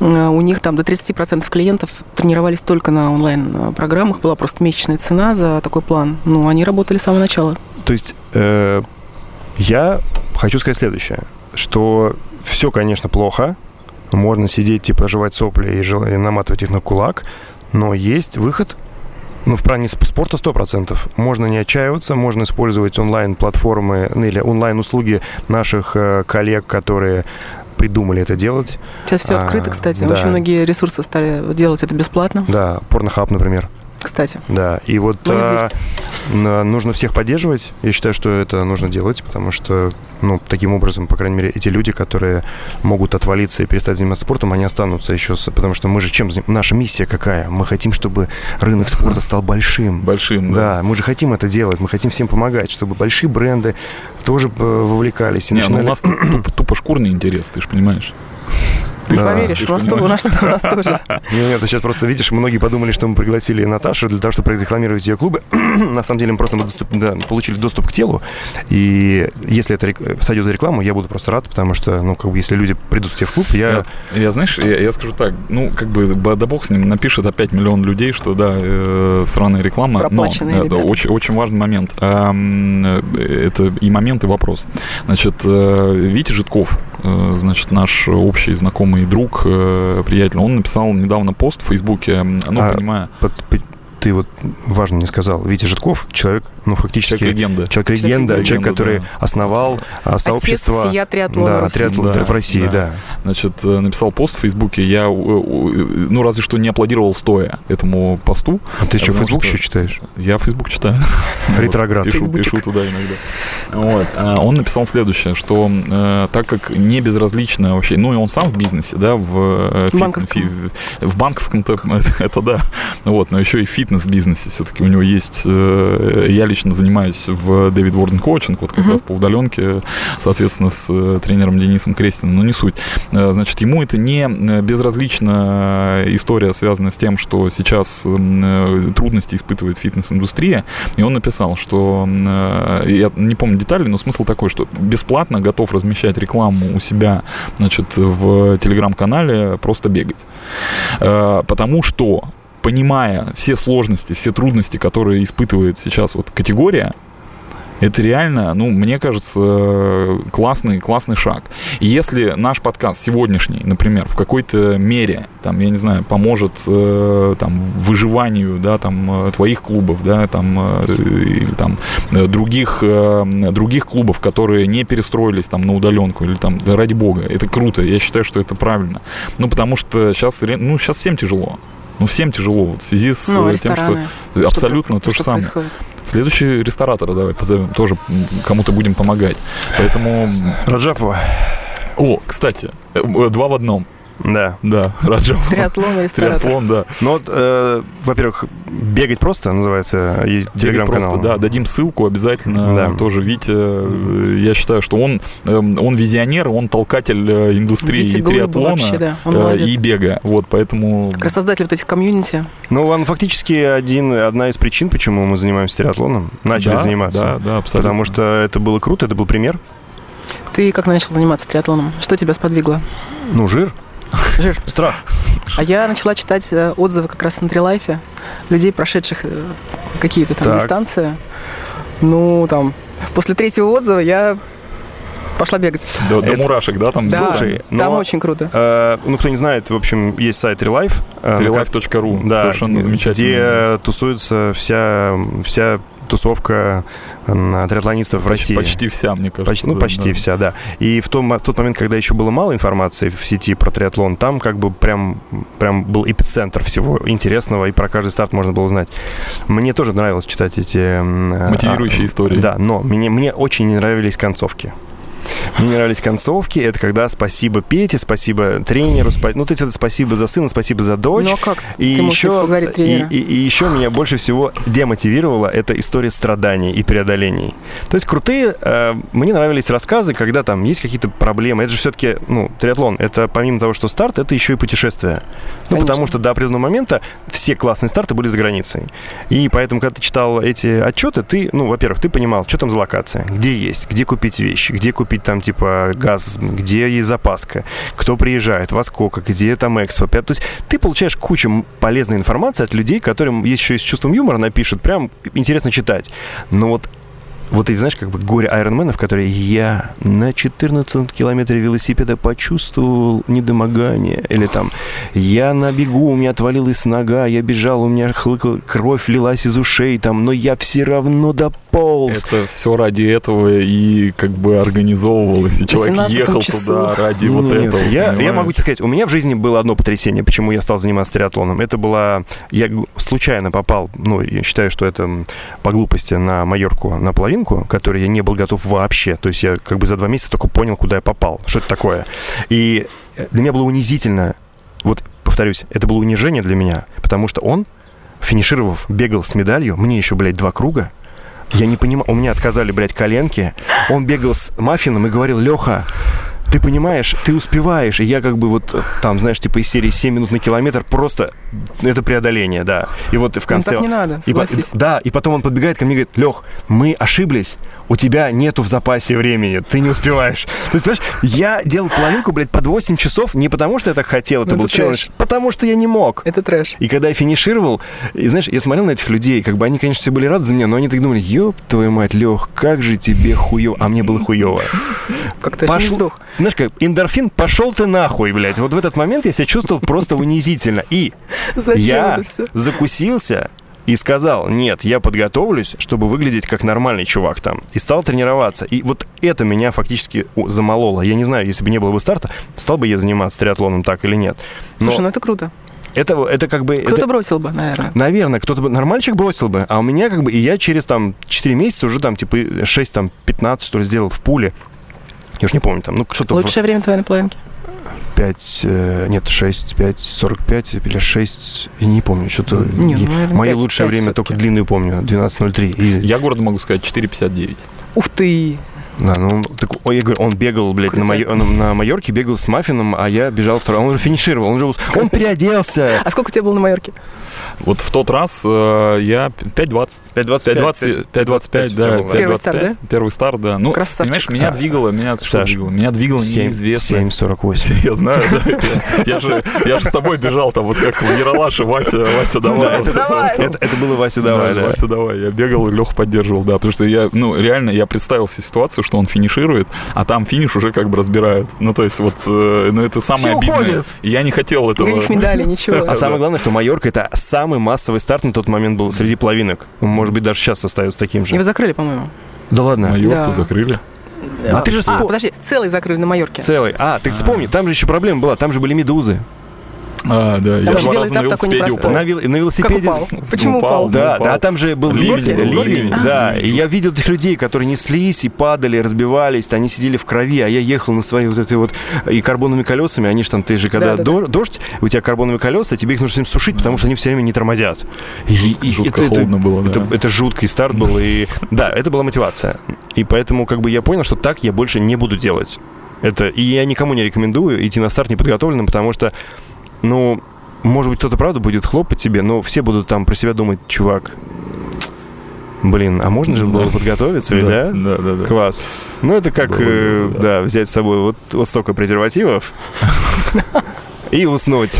э, у них там до 30% клиентов тренировались только на онлайн-программах. Была просто месячная цена за такой план. Ну, они работали с самого начала. То есть э, я хочу сказать следующее, что все, конечно, плохо. Можно сидеть, типа, жевать сопли и, и наматывать их на кулак, но есть выход. Ну, в плане сп- спорта 100%. Можно не отчаиваться, можно использовать онлайн-платформы или онлайн-услуги наших э, коллег, которые придумали это делать. Сейчас все А, открыто, кстати. да. Очень многие ресурсы стали делать это бесплатно, Да, Pornhub, например. Кстати. Да, и вот Ну, а, нужно всех поддерживать. Я считаю, что это нужно делать, потому что, ну, таким образом, по крайней мере, эти люди, которые могут отвалиться и перестать заниматься спортом, они останутся еще, с- потому что мы же чем Наша миссия какая? Мы хотим, чтобы рынок спорта стал большим. Большим, да. Да, мы же хотим это делать, мы хотим всем помогать, чтобы большие бренды тоже э, вовлекались. и Не, ну у начинали- нас тупо, тупо шкурный интерес, ты же понимаешь. Ты Да. поверишь, у нас, ж то- у нас, у нас тоже. Нет, нет, ты сейчас просто видишь, многие подумали, что мы пригласили Наташу для того, чтобы прорекламировать ее клубы. На самом деле мы просто мы доступ- да, получили доступ к телу. И если это рек- сойдет за рекламу, я буду просто рад, потому что, ну, как бы, если люди придут к тебе в клуб, я... Я, я, знаешь, я, я скажу так, ну, как бы, да бог с ним, напишет опять миллион людей, что, да, э, сраная реклама. Проплаченные но, да, ребята. очень, очень важный момент. Э, это и момент, и вопрос. Значит, э, Витя Житков, э, значит, наш общий знакомый друг, э, приятель, он написал недавно пост в Фейсбуке, ну, А, понимая, под- ты вот важно не сказал. Витя Житков, человек, ну, фактически... человек-легенда. Человек-легенда, Человек-легенда, человек, который да. основал а, сообщество... Отец триатлона да, триатлон Да, в России, да. да. Значит, э, написал пост в Фейсбуке, я, э, ну, разве что не аплодировал стоя этому посту. А ты что, Фейсбук что- еще читаешь? Я Фейсбук читаю. Ретроград. Пишу, пишу туда иногда. Вот. А Он написал следующее, что э, так как не безразлично вообще, ну и он сам в бизнесе, да, в, фит- Банковском. в банковском это да, вот, но еще и в фитнес-бизнесе все-таки у него есть. э, Я лично занимаюсь в Дэвид Ворден коучинг, вот как Мгм. раз по удаленке, соответственно, с э, тренером Денисом Крестиным, но не суть. Э, Значит, ему это не безразлична история, связанная с тем, что сейчас трудности испытывает фитнес-индустрия, и он написал, что, я не помню детали, но смысл такой, что бесплатно готов размещать рекламу у себя, значит, в телеграм-канале, просто бегать. Потому что понимая все сложности, все трудности, которые испытывает сейчас вот категория, Это реально, ну, мне кажется, классный, классный шаг. Если наш подкаст сегодняшний, например, в какой-то мере, там, я не знаю, поможет э, там выживанию, да, там, э, твоих клубов, да, там, э, или там других, других клубов, которые не перестроились там на удаленку, или там, да, ради бога, это круто, я считаю, что это правильно. Ну, потому что сейчас, ну, сейчас всем тяжело. Ну, всем тяжело вот, в связи с Ну, э, тем, что рестораны. абсолютно Что то же что самое. происходит? Следующий ресторатора давай позовем, тоже кому-то будем помогать. Поэтому... Раджапова. О, кстати, э, э, два в одном. Да. Да, Раджов. Триатлон и ресторатор. Триатлон, да. Ну вот, э, во-первых, бегать просто называется есть телеграм-канал. Просто, да, дадим ссылку обязательно. Да. Тоже Витя, э, я считаю, что он, эм, он визионер, он толкатель э, индустрии Витя и триатлона, вообще, да, он э, молодец. и бега. Вот, поэтому... Как раз создатель вот этих комьюнити. Ну, он фактически один, одна из причин, почему мы занимаемся триатлоном. Начали Да, заниматься. Да, да, абсолютно. Потому что это было круто, это был пример. Ты как начал заниматься триатлоном? Что тебя сподвигло? Ну, Жир. Страх. А я начала читать э, отзывы как раз на Трилайфе людей, прошедших э, какие-то там Так. дистанции. Ну, там, после третьего отзыва я пошла бегать. До, до Это- мурашек, да, там? Да, Слушай, там но- очень круто. Э, ну, кто не знает, в общем, есть сайт Relife. э, Трилайф.ру. Да, Совершенно замечательно. Где тусуется вся, вся тусовка э, триатлонистов в России. Почти вся, мне кажется. Почти, ну, да, почти да. вся, да. И в, том, в тот момент, когда еще было мало информации в сети про триатлон, там как бы прям, прям был эпицентр всего интересного, и про каждый старт можно было узнать. Мне тоже нравилось читать эти... э, Мотивирующие а, истории. Да, но мне, мне очень не нравились концовки. Мне не нравились концовки. Это когда спасибо Пете, спасибо тренеру, спа- ну, то есть это спасибо за сына, спасибо за дочь. Ну, а как? И Ты еще, и, и- и еще меня больше всего демотивировала эта история страданий и преодолений. То есть крутые, э, мне нравились рассказы, когда там есть какие-то проблемы. Это же все-таки, ну, триатлон, это помимо того, что старт, это еще и путешествие. Ну, Конечно. потому что до определенного момента все классные старты были за границей. И поэтому, когда ты читал эти отчеты, ты, ну, во-первых, ты понимал, что там за локация, где есть, где купить вещи, где купить там, типа, газ, где есть запаска, кто приезжает, во сколько, где там экспо. То есть ты получаешь кучу полезной информации от людей, которым еще и с чувством юмора напишут, прям интересно читать. Но вот вот эти, знаешь, как бы горе айронменов, которые я на 14 километре велосипеда почувствовал недомогание. Или там, я на бегу, у меня отвалилась нога, я бежал, у меня хлыкала, кровь лилась из ушей, там, но я все равно дополз. Это все ради этого и как бы организовывалось, и человек 18 ехал часу. туда ради вот Нет, этого. Я, я могу тебе сказать, у меня в жизни было одно потрясение, почему я стал заниматься триатлоном. Это была... Я случайно попал, ну, я считаю, что это по глупости на Майорку, на половинку, которой я не был готов вообще. То есть я как бы за два месяца только понял, куда я попал, что это такое. И э, для меня было унизительно, вот повторюсь, это было унижение для меня, потому что он, финишировав, бегал с медалью, мне еще, блядь, два круга, я не понимаю, у меня отказали, блядь, коленки. Он бегал с маффином и говорил, Леха, ты понимаешь, ты успеваешь. И я как бы вот э, там, знаешь, типа из серии 7 минут на километр, просто это преодоление, да. И вот в Ну, конце... так не надо, И по- да, и потом он подбегает ко мне и говорит, Лех, мы ошиблись, у тебя нету в запасе времени, ты не успеваешь. То есть, понимаешь, я делал половинку, блядь, под 8 часов не потому, что я так хотел, это Ну, был это трэш. челлендж, потому что я не мог. Это трэш. И когда я финишировал, и знаешь, я смотрел на этих людей, как бы они, конечно, все были рады за меня, но они так думали, ёб твою мать, Лех, как же тебе хуёво, а мне было хуёво. Как-то сдох. Знаешь, как эндорфин, пошел ты нахуй, блядь. Вот в этот момент я себя чувствовал просто унизительно. И Зачем я это все? закусился и сказал, нет, я подготовлюсь, чтобы выглядеть как нормальный чувак там. И стал тренироваться. И вот это меня фактически замололо. Я не знаю, если бы не было бы старта, стал бы я заниматься триатлоном так или нет. Но Слушай, ну это круто. это, это как бы... Кто-то это- бросил бы, наверное. Наверное, кто-то бы нормальчик бросил бы, а у меня как бы, и я через там 4 месяца уже там типа 6, там 15, что ли, сделал в пуле. Я уж не помню, там, ну что-то... Лучшее время твоей на половинке? 5, нет, 6, 5, 45 или 6, я не помню, что-то... Не, ну, я- наверное, Мое 5, лучшее 5 время только длинную помню, 12.03. И Я гордо могу сказать 4,59. Ух ты! Да, ну, он, так, ой, я говорю, он бегал, блядь, на, Майо- он на Майорке, бегал с маффином, а я бежал второй. Он уже финишировал, он уже... ус- Он переоделся. А сколько у тебя было на Майорке? Вот в тот раз э, я 5.20. 5.25. 5.20, 5.25, да. Первый 5.25, старт, да? Первый старт, да. Ну, Красавчик. понимаешь, меня А, двигало, меня что двигало? Меня двигало неизвестно. 7.48. Я знаю, да. Я- же, я же с тобой бежал там, вот как в Ералаше, Вася, Вася, давай. это, Давай. это- это было Вася, давай, да. Вася, давай. Я бегал, и Леху поддерживал, да. Потому что я, ну, реально, я представил себе ситуацию, что он финиширует, а там финиш уже как бы разбирают. Ну, то есть, вот, э, ну, это самое Все обидное. уходят. И я не хотел этого. Никаких медалей, ничего. А самое главное, что Майорка это самый массовый старт на тот момент был среди плавинок. Он, Может быть, даже сейчас остается таким Его же. закрыли, по-моему. Да ладно. Майорку Да. закрыли. А ты же А, вспом- подожди, целый закрыли на Майорке. Целый. А, ты вспомни, там же еще проблема была, там же были медузы. А, да. Я же два раза на велосипеде упал. На, вел- на Как велосипеде. упал? Почему Упал, упал? Да, упал. да, там же был Ливень ливень, ливень. да. И я видел этих людей, которые неслись и падали, разбивались, они сидели в крови, а я ехал на своей вот этой вот и карбоновыми колесами, они же там, ты же, когда Да, да, дор- дождь, у тебя карбоновые колеса, тебе их нужно всем сушить, потому что они все время не тормозят. И, и Жутко это- это- холодно было, да. это, это жуткий старт был, и да, это была мотивация. И поэтому как бы я понял, что так я больше не буду делать. Это, и я никому не рекомендую идти на старт неподготовленным, потому что, ну, может быть, кто-то правда будет хлопать тебе, но все будут там про себя думать, чувак, блин, а можно же было Да. подготовиться, ведь, да? Да, да, да. Класс. Ну, это как, Было э, да. да, взять с собой вот, вот столько презервативов и уснуть.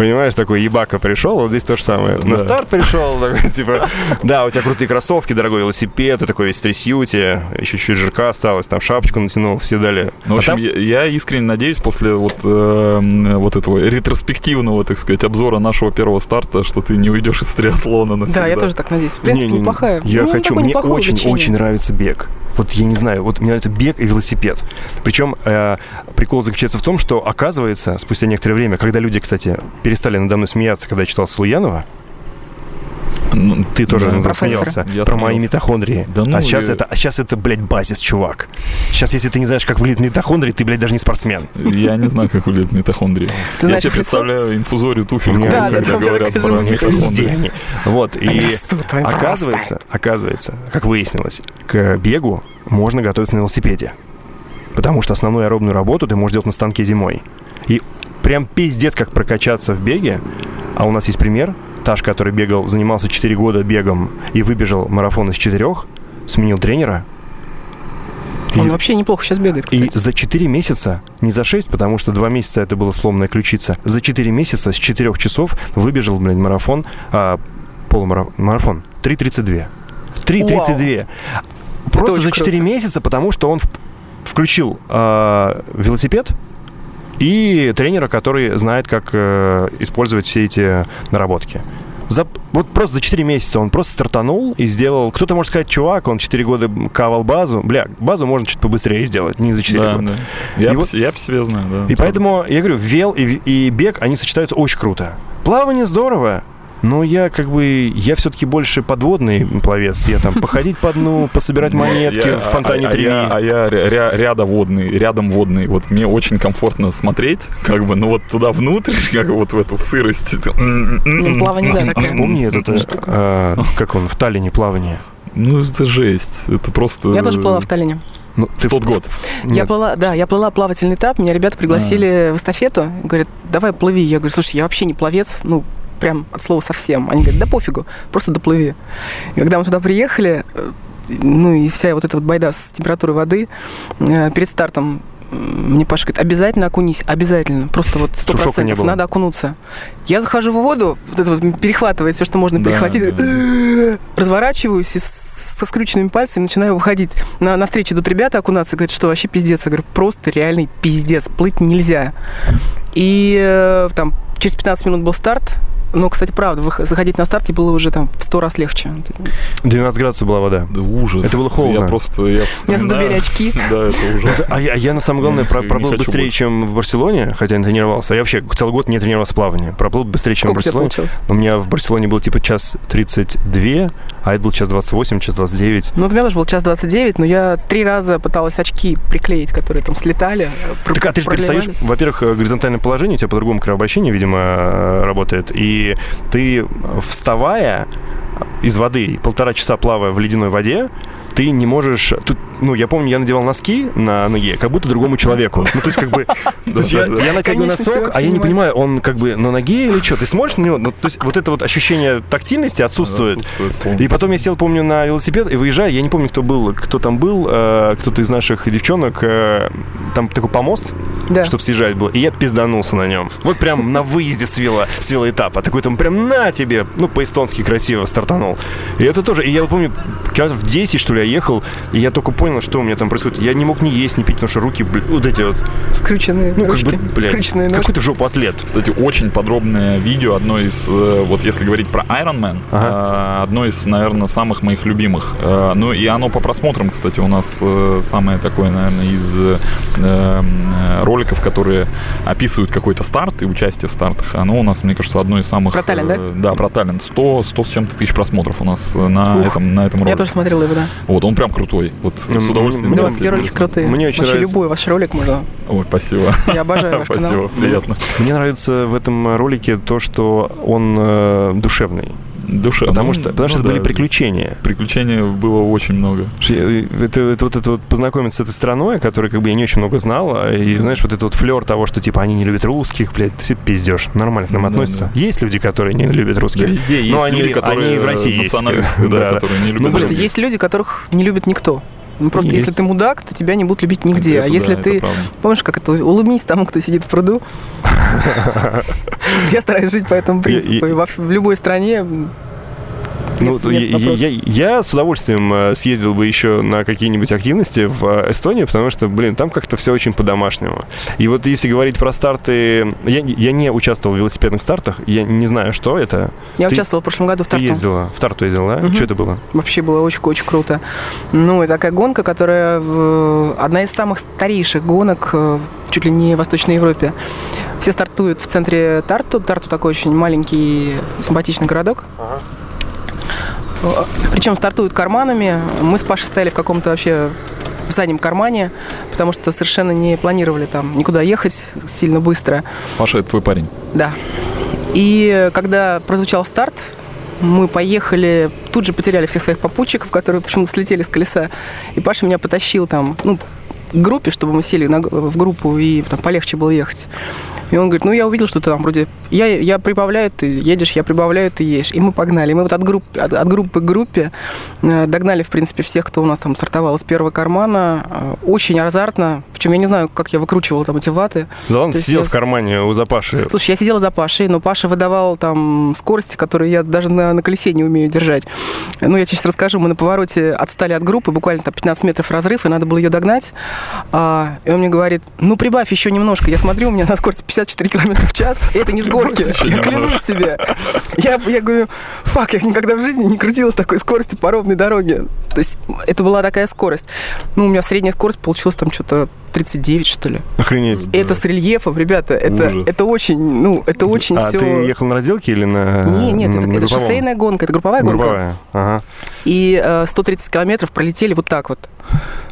Понимаешь, такой ебака пришел, вот здесь то же самое. На Да. старт пришел, такой, типа, да, у тебя крутые кроссовки, дорогой велосипед, ты такой весь в трясюте, еще чуть-чуть жирка осталось, там шапочку натянул, все дали. Ну, в А общем, там- я, я искренне надеюсь, после вот, э, вот этого ретроспективного, так сказать, обзора нашего первого старта, что ты не уйдешь из триатлона навсегда. Да, я тоже так надеюсь. В принципе, неплохая. Я ну, хочу, мне неплохое очень, увлечение. очень нравится бег. Вот я не знаю, вот мне нравится бег и велосипед. Причем э, прикол заключается в том, что оказывается, спустя некоторое время, когда люди, кстати, перестали надо мной смеяться, когда я читал Слуянова, Ну, ты тоже да. Профессора. смеялся, Я про мои смеялся. митохондрии. Да ну а сейчас и- это, а сейчас это, блядь, базис, чувак. Сейчас, если ты не знаешь, как выглядит митохондрии, ты, блядь, даже не спортсмен. Я не знаю, как выглядит митохондрия. Ты Я знаешь себе представляю инфузорию туфельку, Да, да, когда да, говорят про митохондрии. Вот, и... Оказывается, оказывается, как выяснилось, к бегу можно готовиться на велосипеде. Потому что основную аэробную работу ты можешь делать на станке зимой. И прям пиздец, как прокачаться в беге. А у нас есть пример. Таш, который бегал, занимался 4 года бегом и выбежал марафон из 4, сменил тренера. Он И- вообще неплохо сейчас бегает, и кстати. за 4 месяца, не за 6, потому что 2 месяца это была сломанная ключица, за 4 месяца с 4 часов выбежал, блядь, марафон, а, полумарафон, марафон, 3.32. 3.32. Просто за 4 круто. месяца, потому что он включил а, велосипед и тренера, который знает, как э, использовать все эти наработки. За, вот просто за 4 месяца он просто стартанул и сделал... Кто-то может сказать, чувак, он 4 года кавал базу. Бля, базу можно чуть побыстрее сделать, не за 4 Да, года. да. Я, И по, вот- я по себе знаю, да. И поэтому, я говорю, вел и, и бег, они сочетаются очень круто. Плавание здорово, но я как бы, я все-таки больше подводный пловец. Я там походить по дну, пособирать монетки Я- в фонтане а, а я, а я ря- ря- рядоводный, рядом водный. Вот мне очень комфортно смотреть, как бы, ну вот туда внутрь, как вот в эту в сырость. Ну, плавание, да, А такая. вспомни этот, э, а, как он, в Таллине плавание. Ну, это жесть. Это просто... Я тоже плыла в Таллине. Ну, В тот год. Я Нет, плыла, да, я плыла плавательный этап, меня ребята пригласили в эстафету, говорят, давай плыви. Я говорю, слушай, я вообще не пловец, ну, прям от слова совсем. Они говорят, да пофигу, просто доплыви. И когда мы туда приехали, э, ну и вся вот эта вот байда с температурой воды, э, перед стартом мне Паша говорит, обязательно окунись, обязательно. Просто вот сто процентов надо окунуться. Я захожу в воду, вот это вот перехватывает все, что можно Да, перехватить. да. Разворачиваюсь и со скрюченными пальцами начинаю выходить. На, на встречу идут ребята окунаться, говорят, что вообще пиздец. Я говорю, просто реальный пиздец, плыть нельзя. И э, там через 15 минут был старт. Но, кстати, правда, заходить на старте было уже там в сто раз легче. 12 градусов была вода. Да ужас. Это было холодно. Я просто... Я Меня задубели вспоминаю. очки. Да, это ужасно. А я, я, на самом главное, про- проплыл быстрее, больше. чем в Барселоне, хотя я не тренировался. А я вообще целый год не тренировался в плавании. Проплыл быстрее, чем Сколько в Барселоне. У меня в Барселоне был типа час 32, а это был час 28, час 29. Ну, у меня тоже был час 29, но я три раза пыталась очки приклеить, которые там слетали. Так, а ты же перестаешь, во-первых, горизонтальное положение, у тебя по-другому кровообращение, видимо, э, работает. И ты, э, вставая из воды, полтора часа плавая в ледяной воде, ты не можешь... Тут, ну, я помню, я надевал носки на ноге, как будто другому человеку. Ну, то есть, как бы... То есть, я, я натягиваю носок, а я не понимаю, он как бы на ноге или что? Ты смотришь на него? Ну, то есть, вот это вот ощущение тактильности отсутствует. И потом я сел, помню, на велосипед и выезжая, я не помню, кто был, кто там был, э, кто-то из наших девчонок, э, там такой помост, Да. чтобы съезжать был, и я пизданулся на нем. Вот прям на выезде с, вело, с велоэтапа. Такой там прям на тебе, ну, по-эстонски красиво стартанул. И это тоже, и я вот помню, километров 10, что ли, я ехал, и я только понял, что у меня там происходит. Я не мог ни есть, ни пить, потому что руки, бля, вот эти вот, Скрученные ну, ручки, как бы, блядь, скрученные ножки. какой-то жопу атлет. Кстати, очень подробное видео, одно из, э, вот если говорить про Iron Man, э, одно из, наверное, самых моих любимых. Э, Ну и оно по просмотрам, кстати, у нас самое такое, наверное, из роликов, которые описывают какой-то старт и участие в стартах. Оно у нас, мне кажется, одно из самых... Про Таллин, да? Да, про Таллин. 100, 100 с чем-то тысяч просмотров у нас на, Ух, этом, на этом ролике. Я тоже смотрела его, да. Вот, он прям крутой. Вот Ну, с удовольствием. мне- Да, все ролики крутые. мне очень Вообще нравится. любой ваш ролик можно. Ой, спасибо. Я обожаю ваш Спасибо, канал. приятно. Мне нравится в этом ролике то, что он э, душевный. Душа. Потому ну, что, потому что ну это были да, приключения. Приключений было очень много. Это, это вот это вот познакомиться с этой страной, о которой как бы я не очень много знал, и знаешь, вот этот вот флер того, что типа они не любят русских, блядь, все пиздешь. Нормально к нам Да, относятся. Есть люди, которые не любят Да русских. везде есть Ну, они- люди, которые они в России есть. националисты, да, Да. которые не любят Ну, русских. есть люди, которых не любит никто. Ну, просто Есть. если ты мудак, то тебя не будут любить нигде. Это а если да, ты... Помнишь, как это? Улыбнись тому, кто сидит в пруду. Я стараюсь жить по этому принципу. И в любой стране Ну, Нет, я, я- я с удовольствием э, съездил бы еще на какие-нибудь активности в э, Эстонию, потому что, блин, там как-то все очень по-домашнему. И вот если говорить про старты, я, я не участвовал в велосипедных стартах, я не знаю, что это. Я Ты- участвовала в прошлом году в Ты Тарту. ездила, в Тарту ездила, да? Мгм. Что это было? Вообще было очень-очень круто. Ну, и такая гонка, которая в- одна из самых старейших гонок э, чуть ли не в Восточной Европе. Все стартуют в центре Тарту. Тарту такой очень маленький, симпатичный городок. Причем стартуют карманами. Мы с Пашей стояли в каком-то вообще в заднем кармане, потому что совершенно не планировали там никуда ехать сильно быстро. Паша, это твой парень. Да. И когда прозвучал старт, мы поехали, тут же потеряли всех своих попутчиков, которые почему-то слетели с колеса. И Паша меня потащил там, ну, группе, чтобы мы сели на в группу и там полегче было ехать. И он говорит, ну я увидел, что ты там вроде... Я, я прибавляю, ты едешь, я прибавляю, ты едешь. И мы погнали. И мы вот от, групп, от, от группы к группе э, догнали, в принципе, всех, кто у нас там стартовал с первого кармана. Э, Очень азартно. Причем я не знаю, как я выкручивала там эти ваты. Да есть сидел я- в кармане у Запаши. Слушай, я сидела за Пашей, но Паша выдавал там скорости, которые я даже на, на колесе не умею держать. Ну, я сейчас расскажу. Мы на повороте отстали от группы, буквально там 15 метров разрыв, и надо было ее догнать. А, и он мне говорит, ну, прибавь еще немножко. Я смотрю, у меня на скорости 54 километра в час, и это не с горки. Я клянусь тебе. Я, я говорю, фак, я никогда в жизни не крутила с такой скоростью по ровной дороге. То есть это была такая скорость. Ну, у меня средняя скорость получилась там что-то 39, что ли. Охренеть. Это с рельефом, ребята, это, Ужас. это очень, ну, это очень а все... ты ехал на разделке или на Не, нет, на- это, на это групповом? шоссейная гонка, это групповая гонка. Групповая, ага. И э, 130 километров пролетели вот так вот.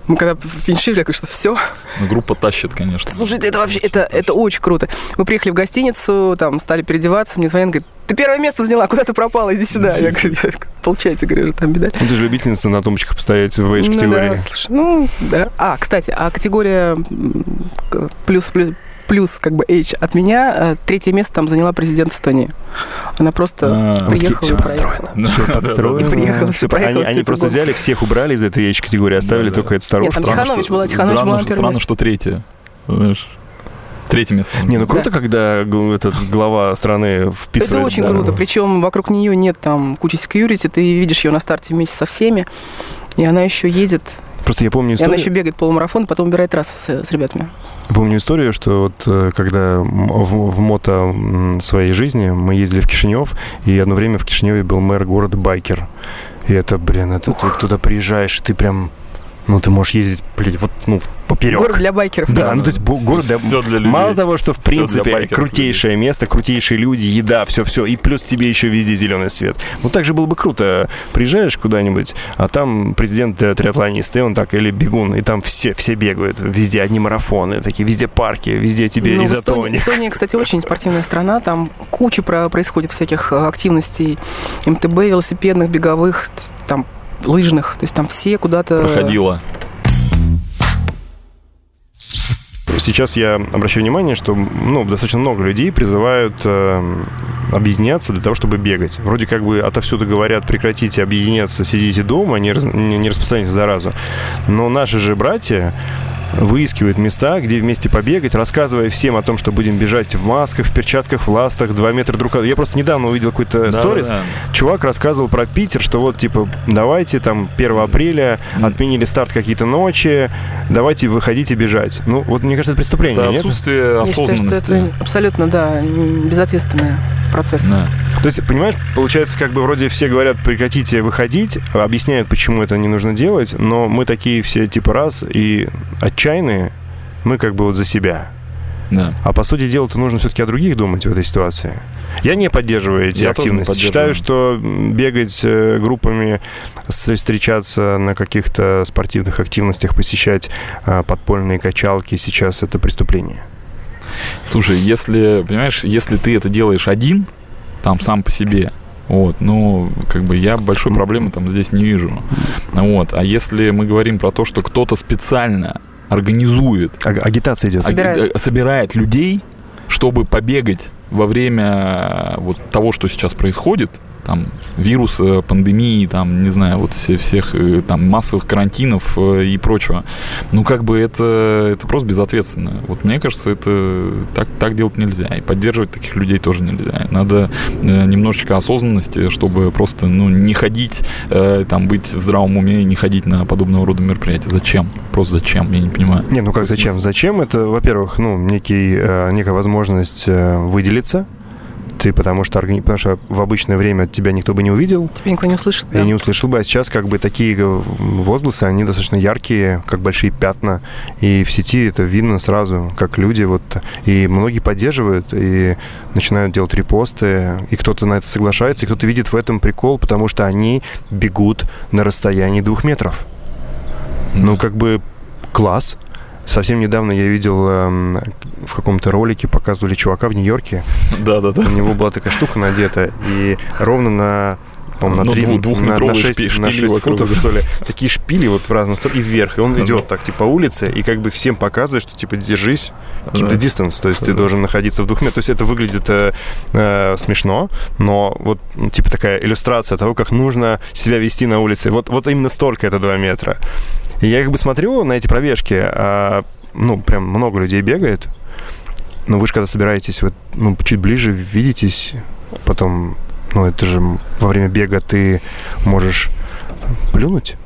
Мы когда финишировали, я что все. Ну, группа тащит, конечно. Слушайте, это вообще, это, Очень это очень круто. Мы приехали в гостиницу, там стали переодеваться, мне звонят, говорит, ты первое место заняла, куда ты пропала, иди сюда. Я говорю, «Я- получается, говорю, там беда. Ну, ты же любительница на тумбочках постоять в Ну age-категории. да, слушай, ну, да. А, кстати, а категория плюс, плюс, плюс как бы H от меня, э, третье место там заняла президент Эстонии. Она просто А, приехала всё и проехала. Все подстроено. Приехала, Всё, проехала они, они просто гонку. взяли, всех убрали из этой age-категории, оставили Да, только да. эту вторую. Нет, там Тиханович была, Тиханович была Странно, что третье. Знаешь, третье место. Не, ну Да. круто, когда гл- этот глава страны вписывается. Это очень да. круто. Причем вокруг нее нет там кучи секьюрити, ты видишь ее на старте вместе со всеми, и она еще едет, Просто я помню и она историю, еще бегает полумарафон, потом убирает раз с, с ребятами. помню историю, что вот э, когда в, в мото своей жизни мы ездили в Кишинев, и одно время в Кишиневе был мэр города Байкер. И это, блин, это ты туда приезжаешь, и ты прям, ну, ты можешь ездить, блин, вот, ну, поперек. Город для байкеров. Да, ну то есть город для... Все для людей. Мало того, что в принципе байкеров крутейшее место, крутейшие люди, еда, все-все, и плюс тебе еще везде зеленый свет. Вот так же было бы круто. Приезжаешь куда-нибудь, а там президент э, триатлонист, и он так, или бегун, и там все, все бегают, везде одни марафоны, такие, везде парки, везде тебе Ну, изотоник. Эстония, кстати, очень спортивная страна. Там куча про- происходит всяких э, активностей МТБ, велосипедных, беговых. Там лыжных. То есть там все куда-то... Проходила. Сейчас я обращаю внимание, что ну, достаточно много людей призывают э, объединяться для того, чтобы бегать. Вроде как бы отовсюду говорят, прекратите объединяться, сидите дома, не, раз, не, не распространяйте заразу. Но наши же братья выискивают места, где вместе побегать, рассказывая всем о том, что будем бежать в масках, в перчатках, в ластах, 2 метра друг от друга. Я просто недавно увидел какой-то сторис. Да, да. Чувак рассказывал про Питер, что вот, типа, давайте там 1 апреля отменили старт какие-то ночи, давайте выходите бежать. Ну, вот мне кажется, это преступление, это нет? отсутствие осознанности. Я считаю, что это абсолютно, да, безответственное процесс. Да. То есть, понимаешь, получается, как бы вроде все говорят, прекратите выходить, объясняют, почему это не нужно делать, но мы такие все типа раз и отчаянные, мы как бы вот за себя. Да. А по сути дела, то нужно все-таки о других думать в этой ситуации. Я не поддерживаю эти Я активности. Считаю, что бегать э, группами, встречаться на каких-то спортивных активностях, посещать а, подпольные качалки сейчас это преступление. Слушай, если, понимаешь, если ты это делаешь один, там сам по себе, вот, ну, как бы я большой проблемы там здесь не вижу. Вот, а если мы говорим про то, что кто-то специально организует... А, агитация идет. Собирает. Аги, собирает людей, чтобы побегать во время вот того, что сейчас происходит, там вирус, пандемии, там, не знаю, вот все, всех э, там массовых карантинов э, и прочего. Ну, как бы это, это просто безответственно. Вот мне кажется, это так, так делать нельзя. И поддерживать таких людей тоже нельзя. Надо э, немножечко осознанности, чтобы просто, ну, не ходить, там, быть в здравом уме и не ходить на подобного рода мероприятия. Зачем? Просто зачем? Я не понимаю. Не, ну как зачем? Зачем? Это, во-первых, ну, некий, некая возможность выделиться, ты потому что, потому что в обычное время тебя никто бы не увидел. Тебя никто не услышит, да. И не услышал бы. А сейчас как бы такие возгласы, они достаточно яркие, как большие пятна. И в сети это видно сразу, как люди вот... И многие поддерживают, и начинают делать репосты, и кто-то на это соглашается, и кто-то видит в этом прикол, потому что они бегут на расстоянии двух метров. Ну, как бы класс. Совсем недавно я видел э, в каком-то ролике, показывали чувака в Нью-Йорке. Да-да-да. У него была такая штука надета, и ровно на по-моему, на, 3, ну, двух, на, на 6, шпили на 6 футов, что ли, такие шпили вот в разные стороны и вверх. И он идет так, типа, по улице, и как бы всем показывает, что, типа, держись, keep the distance, то есть ты должен находиться в двух метрах. То есть это выглядит э, э, смешно, но вот, ну, типа, такая иллюстрация того, как нужно себя вести на улице. Вот, вот именно столько это 2 метра. И я как бы смотрю на эти пробежки, а, ну, прям много людей бегает, но вы же когда собираетесь, вот, ну, чуть ближе видитесь, потом, ну, это же во время бега ты можешь плюнуть.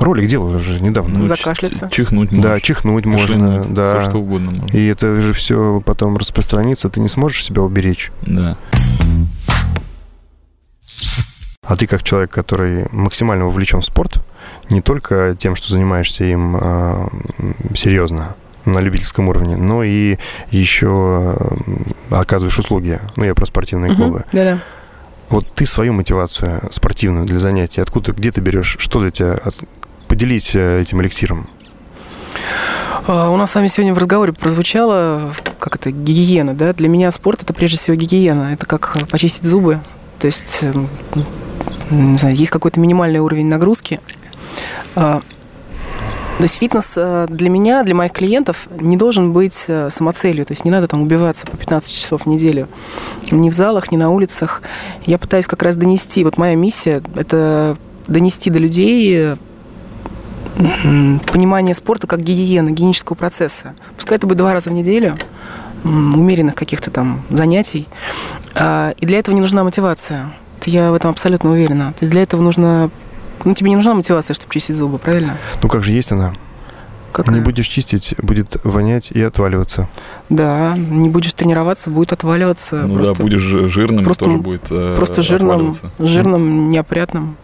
Ролик делал уже недавно. Ну, Закашляться. Чихнуть можно. Да, чихнуть можно. Да. Все что угодно можно. И это же все потом распространится, ты не сможешь себя уберечь. Да. А ты как человек, который максимально вовлечен в спорт, не только тем, что занимаешься им э, серьезно, на любительском уровне, но и еще оказываешь услуги. Ну, я про спортивные uh-huh. клубы. Да-да. Вот ты свою мотивацию спортивную для занятий, откуда, где ты берешь, что для тебя? Поделись э, этим эликсиром. А, у нас с вами сегодня в разговоре прозвучало, как это, гигиена, да? Для меня спорт – это прежде всего гигиена. Это как почистить зубы. То есть, эм, не знаю, есть какой-то минимальный уровень нагрузки, а, то есть фитнес э, для меня, для моих клиентов не должен быть э, самоцелью. То есть не надо там убиваться по 15 часов в неделю. Ни в залах, ни на улицах. Я пытаюсь как раз донести, вот моя миссия – это донести до людей понимание спорта как гигиены, гигиенического процесса. Пускай это будет два раза в неделю, умеренных каких-то там занятий. А, и для этого не нужна мотивация. Я в этом абсолютно уверена. То есть для этого нужно ну, тебе не нужна мотивация, чтобы чистить зубы, правильно? Ну, как же есть она? Какая? Не будешь чистить, будет вонять и отваливаться. Да, не будешь тренироваться, будет отваливаться. Ну просто, да, будешь жирным, просто, тоже будет э, Просто жирным, жирным, неопрятным.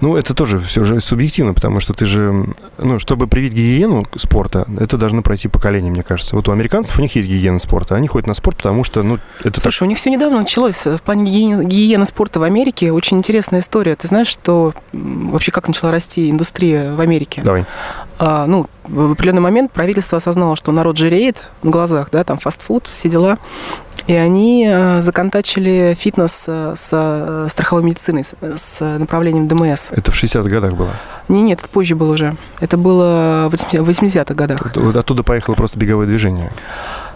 Ну, это тоже все же субъективно, потому что ты же, ну, чтобы привить гигиену спорта, это должно пройти поколение, мне кажется. Вот у американцев у них есть гигиена спорта, они ходят на спорт, потому что, ну, это Слушай, так... у них все недавно началось. В плане гигиены, гигиены спорта в Америке очень интересная история. Ты знаешь, что вообще как начала расти индустрия в Америке? Давай. А, ну, в определенный момент правительство осознало, что народ жиреет на глазах, да, там фастфуд, все дела. И они а, законтачили фитнес а, с а, страховой медициной, с направлением ДМС. Это в 60-х годах было? Не, нет, это позже было уже. Это было в 80-х годах. Оттуда поехало просто беговое движение?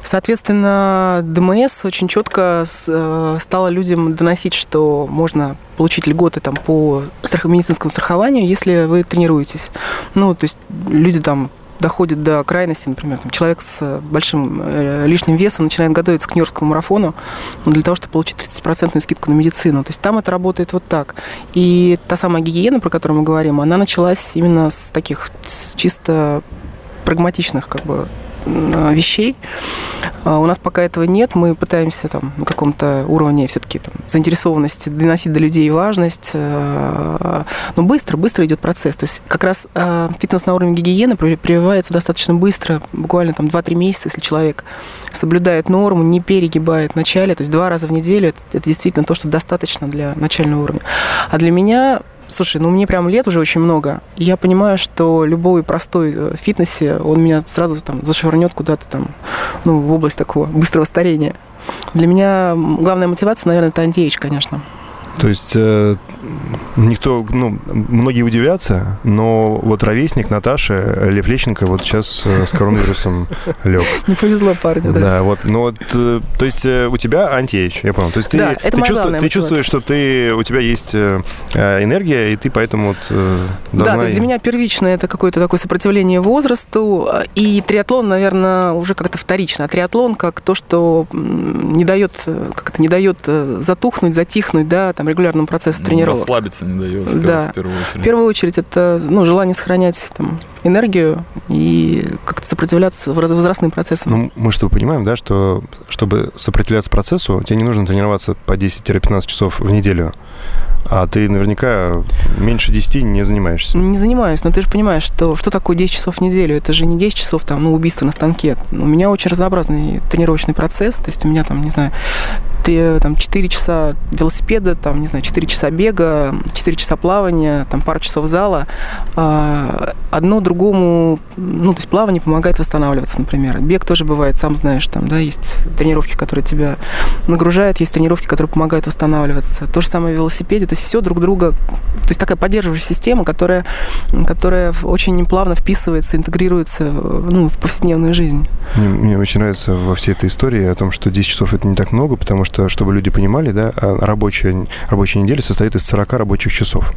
Соответственно, ДМС очень четко э, стало людям доносить, что можно получить льготы там, по медицинскому страхованию, если вы тренируетесь. Ну, то есть люди там доходит до крайности, например, там, человек с большим э, лишним весом начинает готовиться к Нью-Йоркскому марафону ну, для того, чтобы получить 30% скидку на медицину. То есть там это работает вот так. И та самая гигиена, про которую мы говорим, она началась именно с таких с чисто прагматичных как бы вещей. А у нас пока этого нет. Мы пытаемся там на каком-то уровне все-таки там, заинтересованности доносить до людей важность. Э, но быстро, быстро идет процесс. То есть как раз э, фитнес на уровне гигиены прививается достаточно быстро, буквально там 2-3 месяца, если человек соблюдает норму, не перегибает в начале, то есть два раза в неделю, это, это действительно то, что достаточно для начального уровня. А для меня Слушай, ну мне прям лет уже очень много. И я понимаю, что любой простой э, фитнесе, он меня сразу там зашвырнет куда-то там, ну, в область такого быстрого старения. Для меня главная мотивация, наверное, это антиэйдж, конечно. То есть э, никто, ну, многие удивятся, но вот ровесник Наташи, Лев Лещенко, вот сейчас э, с коронавирусом лег. Не повезло парню, да. Да, вот, ну вот, э, то есть э, у тебя антиэйдж, я понял. То есть ты, да, это ты, чувствуешь, ты чувствуешь, что ты, у тебя есть э, э, энергия, и ты поэтому вот э, Да, то есть для меня первичное это какое-то такое сопротивление возрасту, и триатлон, наверное, уже как-то вторично. А триатлон как то, что не дает, как-то не дает затухнуть, затихнуть, да, там регулярному процессу ну, тренировок. Расслабиться не дает, да. в первую очередь. В первую очередь это ну, желание сохранять там, энергию и как-то сопротивляться возрастным процессам. Ну, мы что понимаем, да, что чтобы сопротивляться процессу, тебе не нужно тренироваться по 10-15 часов в неделю. А ты наверняка меньше 10 не занимаешься. Не занимаюсь, но ты же понимаешь, что, что такое 10 часов в неделю? Это же не 10 часов там, ну, убийство на станке. У меня очень разнообразный тренировочный процесс, то есть у меня там, не знаю, там 4 часа велосипеда, там, не знаю, 4 часа бега, 4 часа плавания, там пару часов зала. А, одно другому, ну, то есть плавание помогает восстанавливаться, например. Бег тоже бывает, сам знаешь, там, да, есть тренировки, которые тебя нагружают, есть тренировки, которые помогают восстанавливаться. То же самое в велосипеде, то есть все друг друга, то есть такая поддерживающая система, которая, которая очень плавно вписывается, интегрируется ну, в повседневную жизнь. Мне, мне очень нравится во всей этой истории о том, что 10 часов это не так много, потому что, чтобы люди понимали, да, а рабочая, рабочая неделя состоит из 40 рабочих часов.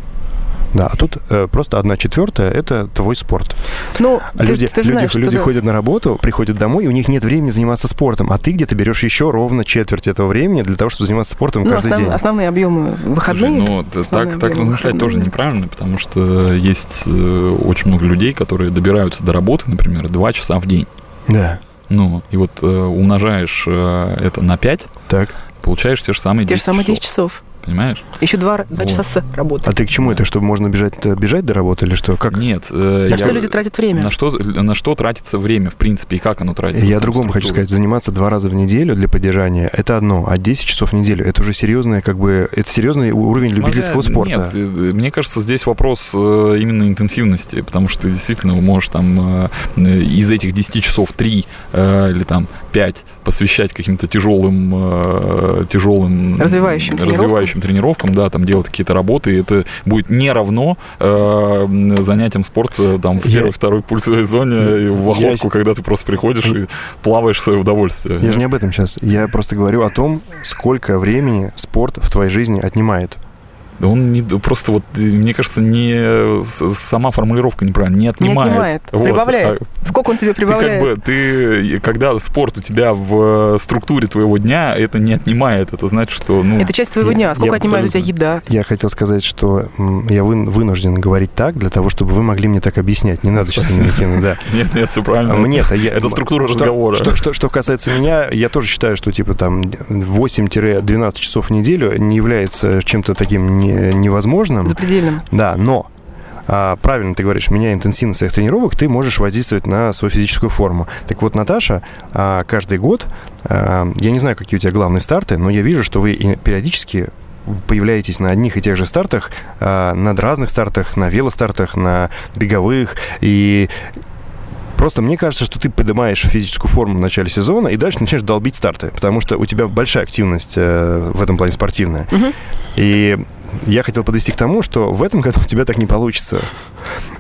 Да, а тут э, просто одна четвертая – это твой спорт. Ну, люди, ты, ты люди, знаешь, люди что ходят на работу, приходят домой, и у них нет времени заниматься спортом, а ты где-то берешь еще ровно четверть этого времени для того, чтобы заниматься спортом ну, каждый основ, день. Основные объемы выходные. Слушай, ну, так, так размышлять тоже неправильно, потому что есть э, очень много людей, которые добираются до работы, например, два часа в день. Да. Ну, и вот э, умножаешь э, это на 5, так. Получаешь те же самые 10 Те же самые 10 часов. Понимаешь? Еще два, два вот. часа с работы. А ты к чему да. это? Чтобы можно бежать, э, бежать до работы или что? Как? Нет. Э, на я, что люди тратят время? На что, на что тратится время, в принципе, и как оно тратится? Я другому хочу сказать. Заниматься два раза в неделю для поддержания – это одно, а 10 часов в неделю – это уже серьезное, как бы, это серьезный уровень Смотря, любительского спорта. Нет, э, мне кажется, здесь вопрос э, именно интенсивности, потому что ты действительно можешь там из этих 10 часов 3 или там 5 посвящать каким-то тяжелым, тяжелым развивающим, развивающим тренировкам, тренировкам да, там делать какие-то работы, и это будет не равно э, занятиям спорта там в первой, второй пульсовой зоне, в охотку, я... когда ты просто приходишь и плаваешь в свое удовольствие. Я же не об этом сейчас. Я просто говорю о том, сколько времени спорт в твоей жизни отнимает. Да он не, просто вот, мне кажется, не сама формулировка неправильная, не отнимает. Не отнимает, вот. прибавляет. А, Сколько он тебе прибавляет? Ты как бы, ты, когда спорт у тебя в структуре твоего дня, это не отнимает, это значит, что, ну... Это часть твоего я, дня, сколько отнимает абсолютно... у тебя еда? Я хотел сказать, что я вынужден говорить так, для того, чтобы вы могли мне так объяснять. Не надо сейчас на да. Нет, нет, все правильно. Мне это, это структура разговора. Что, что, что касается меня, я тоже считаю, что типа там 8-12 часов в неделю не является чем-то таким не невозможным. Запредельным. Да, но а, правильно ты говоришь, меняя интенсивность своих тренировок, ты можешь воздействовать на свою физическую форму. Так вот, Наташа, а, каждый год, а, я не знаю, какие у тебя главные старты, но я вижу, что вы периодически появляетесь на одних и тех же стартах, а, над разных стартах, на велостартах, на беговых, и Просто мне кажется, что ты поднимаешь физическую форму в начале сезона и дальше начинаешь долбить старты, потому что у тебя большая активность э, в этом плане спортивная. Мгм. И я хотел подвести к тому, что в этом году у тебя так не получится.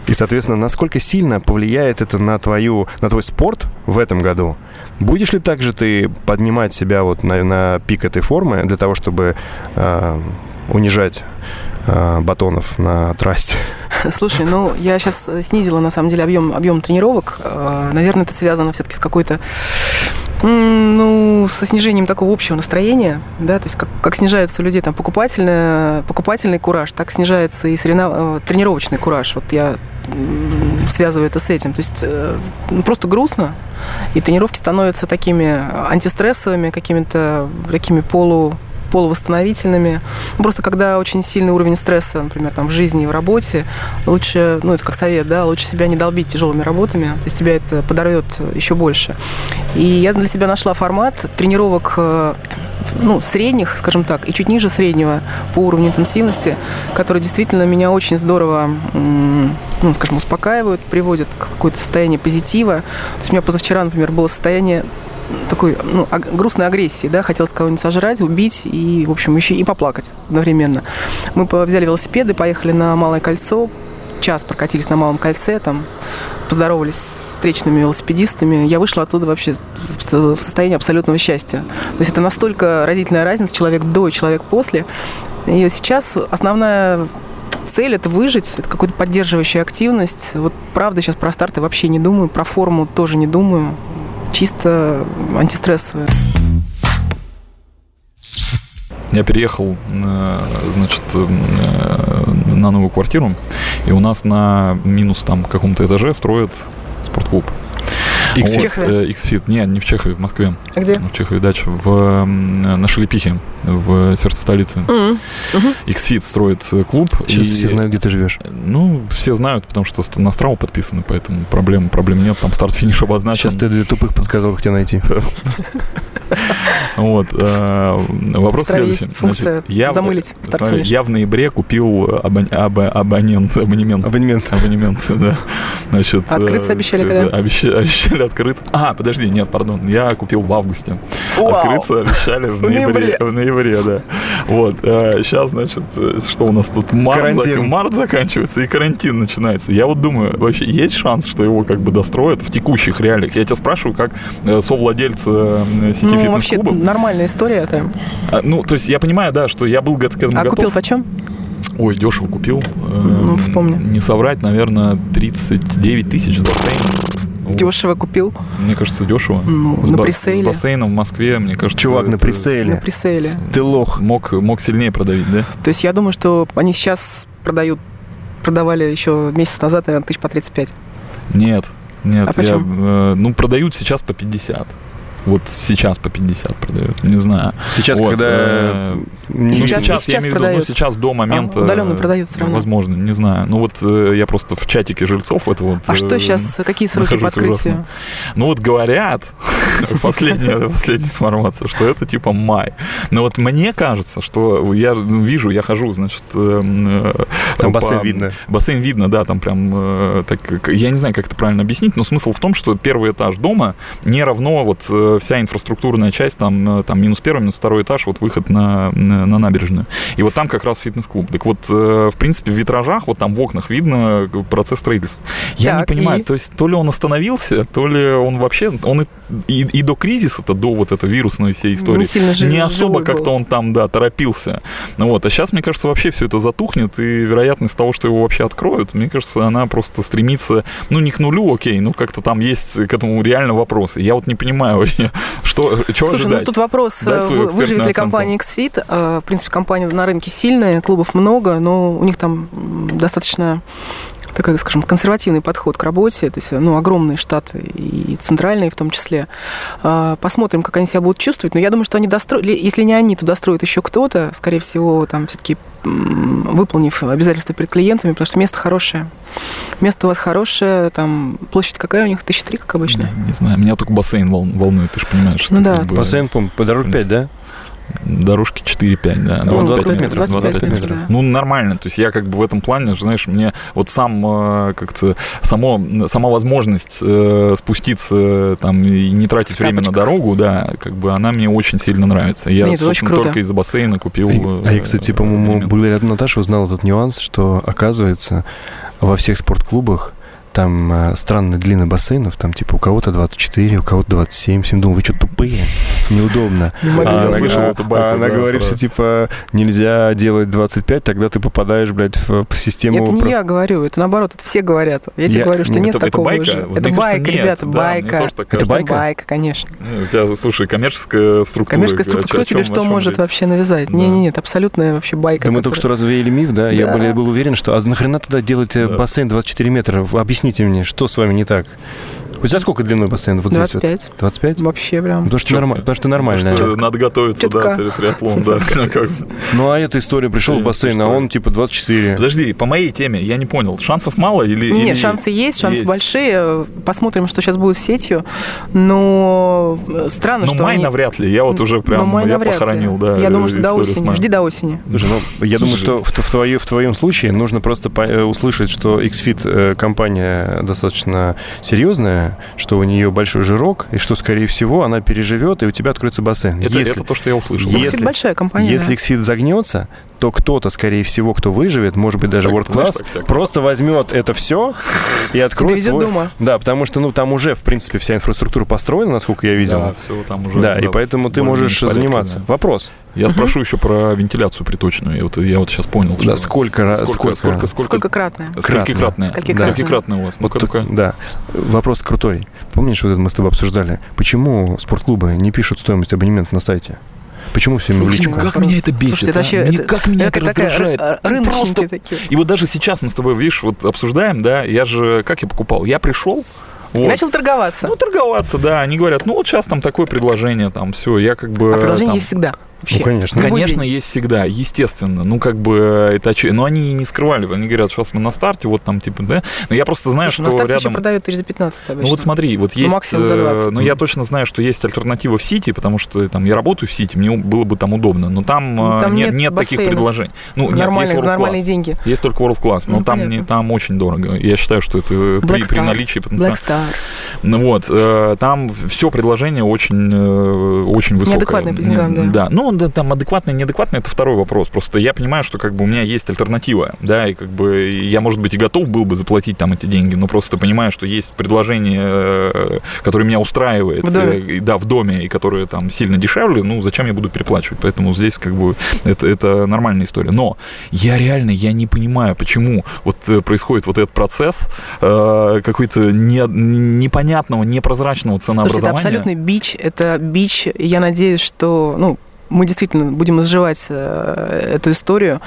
И, соответственно, насколько сильно повлияет это на, твою, на твой спорт в этом году? Будешь ли также ты поднимать себя вот на, на пик этой формы для того, чтобы э, унижать батонов на трассе? Слушай, ну я сейчас снизила на самом деле объем, объем тренировок. Э, Наверное, это связано все-таки с какой-то ну, со снижением такого общего настроения, да, то есть как, как снижается у людей там покупательный, покупательный кураж, так снижается и соревнов- э, тренировочный кураж. Вот я связываю это с этим. То есть э, ну, просто грустно, и тренировки становятся такими антистрессовыми, какими-то такими полу полувосстановительными. Ну, Просто когда очень сильный уровень стресса, например, там в жизни и в работе, лучше, ну это как совет, да, лучше себя не долбить тяжелыми работами, то есть тебя это подорвет еще больше. И я для себя нашла формат тренировок э, ну, средних, скажем так, и чуть ниже среднего по уровню интенсивности, которые действительно меня очень здорово, ну, скажем, успокаивают, приводят к какое-то состояние позитива. То есть у меня позавчера, например, было состояние такой ну, аг- грустной агрессии, да, хотелось кого-нибудь сожрать, убить и, в общем, еще и поплакать одновременно. Мы взяли велосипеды, поехали на Малое кольцо, час прокатились на Малом кольце, там поздоровались встречными велосипедистами. Я вышла оттуда вообще в со- в состоянии абсолютного счастья. То есть это настолько разительная разница, человек до и человек после. И сейчас основная цель это выжить, это какая-то поддерживающая активность. Вот правда сейчас про старты вообще не думаю, про форму тоже не думаю. Чисто антистрессовая. Я переехал, э, значит, э, на новую квартиру, и у нас на минус там каком-то этаже строят спортклуб. X-Fit. Чехове? э, X-Fit. Нет, не в Чехове, в Москве. А где? В Чехове дача. В, на Шелепихе, в сердце столицы. М. X-Fit строит э, клуб. Сейчас и- все знают, где ты живешь. Ну, все знают, потому что на Страву подписаны, поэтому проблем, проблем нет. Там старт-финиш обозначен. Сейчас ты для тупых подсказок тебя найти. Вот. э, Вопрос следующий. функция Значит, я, в- замылить старт-финиш. я в ноябре купил абон- або- абонент, абонемент. Абонемент. Абонемент, да. Значит, Открыться э, обещали э, когда? обеща- Обещали открыться. А, подожди, нет, пардон. Я купил в августе. Вау! Открыться обещали в ноябре. В ноябре, да. Вот. Сейчас, значит, э, что у нас тут? Март, март заканчивается и карантин начинается. Я вот думаю, вообще есть шанс, что его как бы достроят в текущих реалиях? Я тебя спрашиваю, как э, совладелец э, сети Ну, вообще, нормальная история это. А, Ну, то есть я понимаю, да, что я был к этому А готов. купил почем? Ой, дешево купил. Э, Ну, вспомни. Не соврать, наверное, 39 тысяч. Вот. Дешево купил. Мне кажется, дешево. Ну, с, на ба- пресейле. с бассейном в Москве, мне кажется... Чувак, на пресейле. На пресейле. Ты лох. Мог, мог сильнее продавить, да? То есть я думаю, что они сейчас продают, продавали еще месяц назад, наверное, тысяч по 35. Нет, нет. А я, э, ну, продают сейчас по 50. Вот сейчас по 50 продают, не знаю. Сейчас, Вот, когда... э, не- Ну, Сейчас- сейчас, сейчас я имею в виду, ну, сейчас до момента... удаленно продают всё равно. Возможно, не знаю. Ну, вот э, я просто в чатике жильцов это вот... А э, что сейчас, какие сроки по открытию? ужасно. Ну вот говорят, последняя, последняя информация, что это типа май. Но вот мне кажется, что я вижу, я хожу, значит... э, э, Там бассейн видно. Бассейн видно, да, там прям... э, так, я не знаю, как это правильно объяснить, но смысл в том, что первый этаж дома не равно вот э, вся инфраструктурная часть, там, э, там минус первый, минус второй этаж, вот выход на, на, на набережную. И вот там как раз фитнес-клуб. Так вот, э, в принципе, в витражах, вот там в окнах видно процесс строительства. Я Так, не понимаю, и? то есть то ли он остановился, то ли он вообще, он и, и, и до кризиса-то, до вот этой вирусной всей истории, Не сильно жив- не особо как-то он там, да, торопился. Ну Вот. А сейчас, мне кажется, вообще все это затухнет, и вероятность того, что его вообще откроют, мне кажется, она просто стремится, ну, не к нулю, окей, ну, как-то там есть к этому реально вопросы. Я вот не понимаю вообще, что, чего Слушай, ожидать. ну тут вопрос, Дай э, вы- выживет ли компания XFIT. Э, В принципе, компания на рынке сильная, клубов много, но у них там достаточно такой, скажем, консервативный подход к работе, то есть, ну, огромные штаты и центральные в том числе. А, Посмотрим, как они себя будут чувствовать. Но я думаю, что они достроят, если не они, то достроит еще кто-то, скорее всего, там все-таки выполнив обязательства перед клиентами, потому что место хорошее. Место у вас хорошее, там площадь какая у них? Тысяча три, как обычно. Не знаю, меня только бассейн вол- волнует, ты же понимаешь. что Ну да. бы- Бассейн, по-моему, по дорог 5, да? Дорожки 4-5, да. Ну, 25 25 метров, 25 метров, метров, да. Ну, нормально. То есть я как бы в этом плане, знаешь, мне вот сам э, как-то само, сама возможность э, спуститься э, там и не тратить время на дорогу, да, как бы она мне очень сильно нравится. Я, Нет, собственно, круто. только из-за бассейна купил. А я, кстати, по-моему, благодаря Наташе узнал этот нюанс, что, оказывается, во всех спортклубах там э, странно длина бассейнов, там типа у кого-то 24, у кого-то 27. Всем думал, вы что, тупые? Неудобно. А она, говорит, что типа нельзя делать 25, тогда ты попадаешь, блядь, в, систему... Это не я говорю, это наоборот, это все говорят. Я тебе говорю, что нет такого уже. Это байка, ребята, байка. Это байка? Байка, конечно. Ну, у тебя, слушай, коммерческая структура. Коммерческая структура. Кто тебе что может вообще навязать? Да. Не, не, нет, абсолютная вообще байка. Да мы только что развеяли миф, да? Я был, уверен, что... А нахрена тогда делать э, бассейн 24 метра? Объясните мне, что с вами не так? У тебя сколько длиной бассейн? Вот здесь вот? 25. 25? Вообще прям. Потому что, Чётко. норма- потому что нормально. Потому что надо готовиться, да, Чётко. tri- триатлон, да. Ну, а эта история, пришел в бассейн, а он типа 24. Подожди, по моей теме, я не понял, шансов мало или... Нет, шансы есть, шансы большие. Посмотрим, что сейчас будет с сетью. Но странно, Ну, что май они- навряд ли, я вот уже Ну, прям, май я похоронил, да. Я думаю, что до осени. Жди до осени. Ну, я думаю, что в, в, твое- в твоем случае нужно просто э, услышать, что XFIT э, компания достаточно серьезная, что у нее большой жирок, и что, скорее всего, она переживет, и у тебя откроется бассейн. Это, Если- это то, что я услышал. Если- Если... большая компания. Если. XFIT загнется, то кто-то, скорее всего, кто выживет, может быть, даже Так, World знаешь, Class, так, так. просто возьмет это все и откроет свой... дома. Да, потому что, ну, там уже, в принципе, вся инфраструктура построена, насколько я видел. Да, все там уже. Да, и поэтому ты можешь заниматься. да. Вопрос. Я спрошу еще про вентиляцию приточную. Я вот, я вот сейчас понял. Да, что- сколько раз... сколько, сколько, сколько, Сколько-кратная? Сколькикратная? Сколькикратная. Сколькикратная у вас? Ну-ка. да. Вопрос крутой. Помнишь, вот это мы с тобой обсуждали? Почему спортклубы не пишут стоимость абонемента на сайте? Почему все время в личку? Как меня это бесит, Слушайте, это а? вообще... Мне- это- как меня это такая раздражает. просто- такие. И вот даже сейчас мы с тобой, видишь, вот обсуждаем, да, я же, как я покупал? Я пришел, вот, Начал торговаться. ну, торговаться, да, они говорят, ну, вот сейчас там такое предложение, там, все, я как бы... а предложение там, есть всегда. Вообще. Ну, конечно. Конечно, день. есть всегда, естественно. Ну, как бы, это очевидно. Но они не скрывали. Они говорят, сейчас мы на старте, вот там, типа, да. Но я просто знаю, Слушай, на что еще рядом... продают тысяч за 15 обычно. Ну вот смотри, вот есть, максимум за э, 20. ну я точно знаю, что есть альтернатива в Сити, потому что там я работаю в Сити, мне было бы там удобно, но там, Ну, э, там нет, нет нет таких предложений. Ну нет, Нормальные, есть нормальные деньги. Есть только World Class, но Ну, там, понятно. не, там очень дорого. Я считаю, что это при, Black при Star. наличии потенциала. Ну вот, э, там все предложение очень, э, очень высокое. Неадекватное по деньгам, Не- да. ну да, там адекватное, неадекватное, это второй вопрос. Просто я понимаю, что как бы у меня есть альтернатива, да, и как бы я, может быть, и готов был бы заплатить там эти деньги, но просто понимаю, что есть предложение, э, которое меня устраивает, В доме. э, да, в доме, и которое там сильно дешевле, ну зачем я буду переплачивать? Поэтому здесь как бы это, это нормальная история. Но я реально, я не понимаю, почему вот э, происходит вот этот процесс э, какой-то не- непонятного, непрозрачного Слушайте, это ценообразования. абсолютный бич. Это бич. Я надеюсь, что ну, мы действительно будем изживать э, эту историю.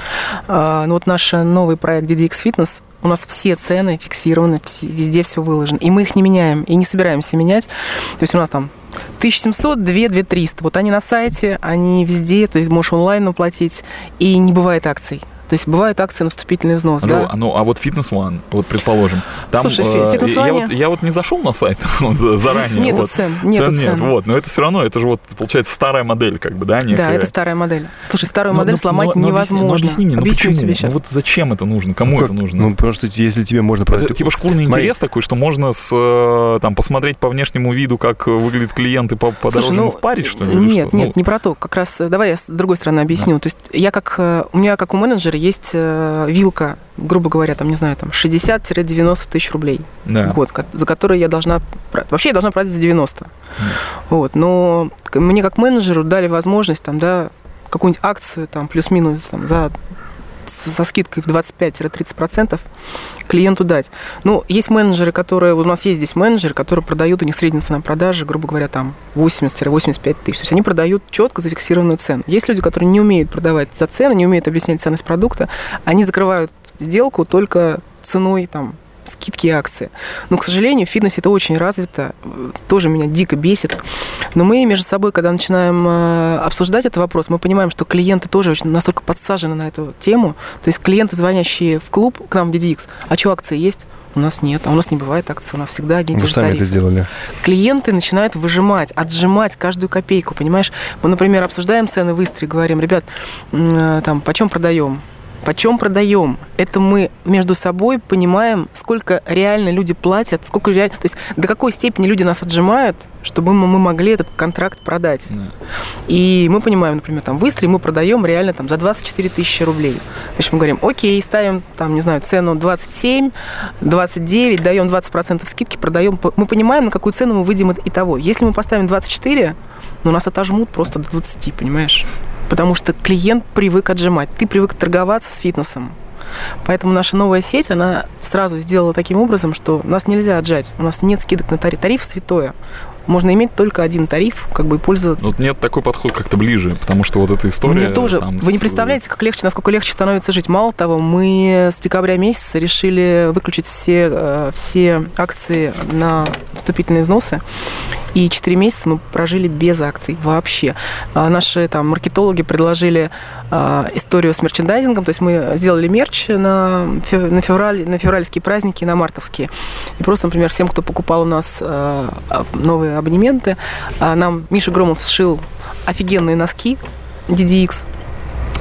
А, ну, вот наш новый проект DDX Fitness, у нас все цены фиксированы, везде все выложено. И мы их не меняем, и не собираемся менять. То есть у нас там 1700, 2, 2300. Вот они на сайте, они везде, то есть можешь онлайн уплатить, и не бывает акций. То есть бывают акции на вступительный взнос, Ну, да? а, ну, а вот Fitness One, вот предположим, там Слушай, э, Fitness я, вот, я вот не зашел на сайт за- заранее. Нету вот. цен, нету Цен нет, вот, но это все равно, это же вот получается старая модель, как бы, да, некая. Да, это старая модель. Слушай, старую Ну, модель ну, сломать ну, ну, невозможно. Ну, объясни мне, ну Объясню почему? тебе сейчас. Ну, вот зачем это нужно? Кому Ну, это нужно? Ну, потому что если тебе можно это типа шкурный Смотри. интерес такой, что можно с, э, там, посмотреть по внешнему виду, как выглядит клиент, и по, по Слушай, дорожному ну, впарить, что ли? Нет, что? нет, Ну, не про то. Как раз, э, давай я с другой стороны объясню. То есть я как, э, у меня как у менеджера есть э, вилка, грубо говоря, там, не знаю, там 60-90 тысяч рублей да. в год, за которые я должна, вообще я должна продать за 90. Вот, но мне как менеджеру дали возможность там, да, какую-нибудь акцию там плюс-минус там, за со скидкой в 25-30% клиенту дать. Ну, есть менеджеры, которые... Вот у нас есть здесь менеджеры, которые продают, у них средняя цена продажи, грубо говоря, там 80-85 тысяч. То есть они продают четко зафиксированную цену. Есть люди, которые не умеют продавать за цены, не умеют объяснять ценность продукта, они закрывают сделку только ценой там скидки и акции. Но, к сожалению, в фитнесе это очень развито, тоже меня дико бесит. Но мы между собой, когда начинаем э, обсуждать этот вопрос, мы понимаем, что клиенты тоже очень настолько подсажены на эту тему. То есть клиенты, звонящие в клуб к нам в DDX, а что, акции есть? У нас нет, а у нас не бывает акций, у нас всегда один Вы сами это сделали. Клиенты начинают выжимать, отжимать каждую копейку, понимаешь? Мы, например, обсуждаем цены в Истре, говорим, ребят, э, там, почем продаем? Почем продаем. Это мы между собой понимаем, сколько реально люди платят, сколько реально, то есть до какой степени люди нас отжимают, чтобы мы, могли этот контракт продать. Да. И мы понимаем, например, там в Истре мы продаем реально там за 24 тысячи рублей. Значит, мы говорим, окей, ставим там, не знаю, цену 27, 29, даем 20% скидки, продаем. Мы понимаем, на какую цену мы выйдем и того. Если мы поставим 24, ну, нас отожмут просто до 20, понимаешь? Потому что клиент привык отжимать, ты привык торговаться с фитнесом. Поэтому наша новая сеть, она сразу сделала таким образом, что нас нельзя отжать. У нас нет скидок на тариф. Тариф святое можно иметь только один тариф, как бы и пользоваться. Вот нет такой подход как-то ближе, потому что вот эта история... Мне тоже. Вы не представляете, как легче, насколько легче становится жить. Мало того, мы с декабря месяца решили выключить все, э, все акции на вступительные взносы. И 4 месяца мы прожили без акций вообще. А наши там маркетологи предложили а, историю с мерчендайзингом, то есть мы сделали мерч на, на, февраль, на февральские праздники, на мартовские. И просто, например, всем, кто покупал у нас а, новые абонементы, нам Миша Громов сшил офигенные носки DDX,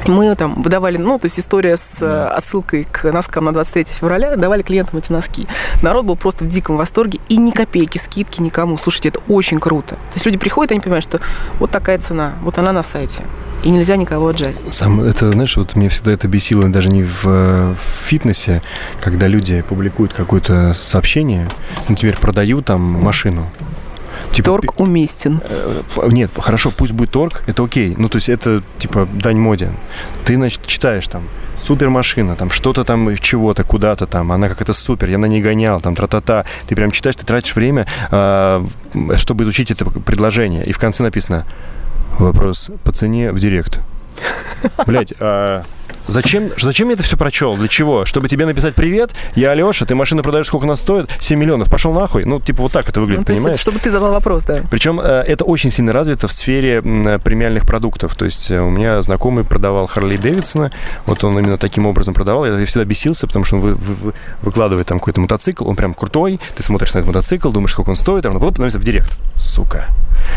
мы там выдавали, ну, то есть история с. Э, отсылкой к носкам на 23 февраля, давали клиентам эти носки. Народ был просто в диком восторге, и ни копейки скидки никому. Слушайте, это очень круто. То есть люди приходят, они понимают, что вот такая цена, вот она на сайте. И нельзя никого отжать. Сам, это, знаешь, вот мне всегда это бесило даже не в, в фитнесе, когда люди публикуют какое-то сообщение, например, продаю там машину, Типа, торг уместен. Э, нет, хорошо, пусть будет торг, это окей. Ну, то есть это, типа, дань моде. Ты, значит, читаешь там, супер машина, там, что-то там, чего-то, куда-то там, она как это супер, я на ней гонял, там, тра-та-та. Ты прям читаешь, ты тратишь время, э, чтобы изучить это предложение. И в конце написано вопрос по цене в директ. Блять, а Зачем, зачем я это все прочел? Для чего? Чтобы тебе написать «Привет, я Алеша, ты машину продаешь, сколько она стоит? 7 миллионов. Пошел нахуй». Ну, типа вот так это выглядит, ну, понимаешь? чтобы ты задал вопрос, да. Причем э, это очень сильно развито в сфере премиальных продуктов. То есть э, у меня знакомый продавал Харли Дэвидсона, вот он именно таким образом продавал. Я всегда бесился, потому что он вы, вы, выкладывает там какой-то мотоцикл, он прям крутой, ты смотришь на этот мотоцикл, думаешь, сколько он стоит, а он потом в директ. Сука.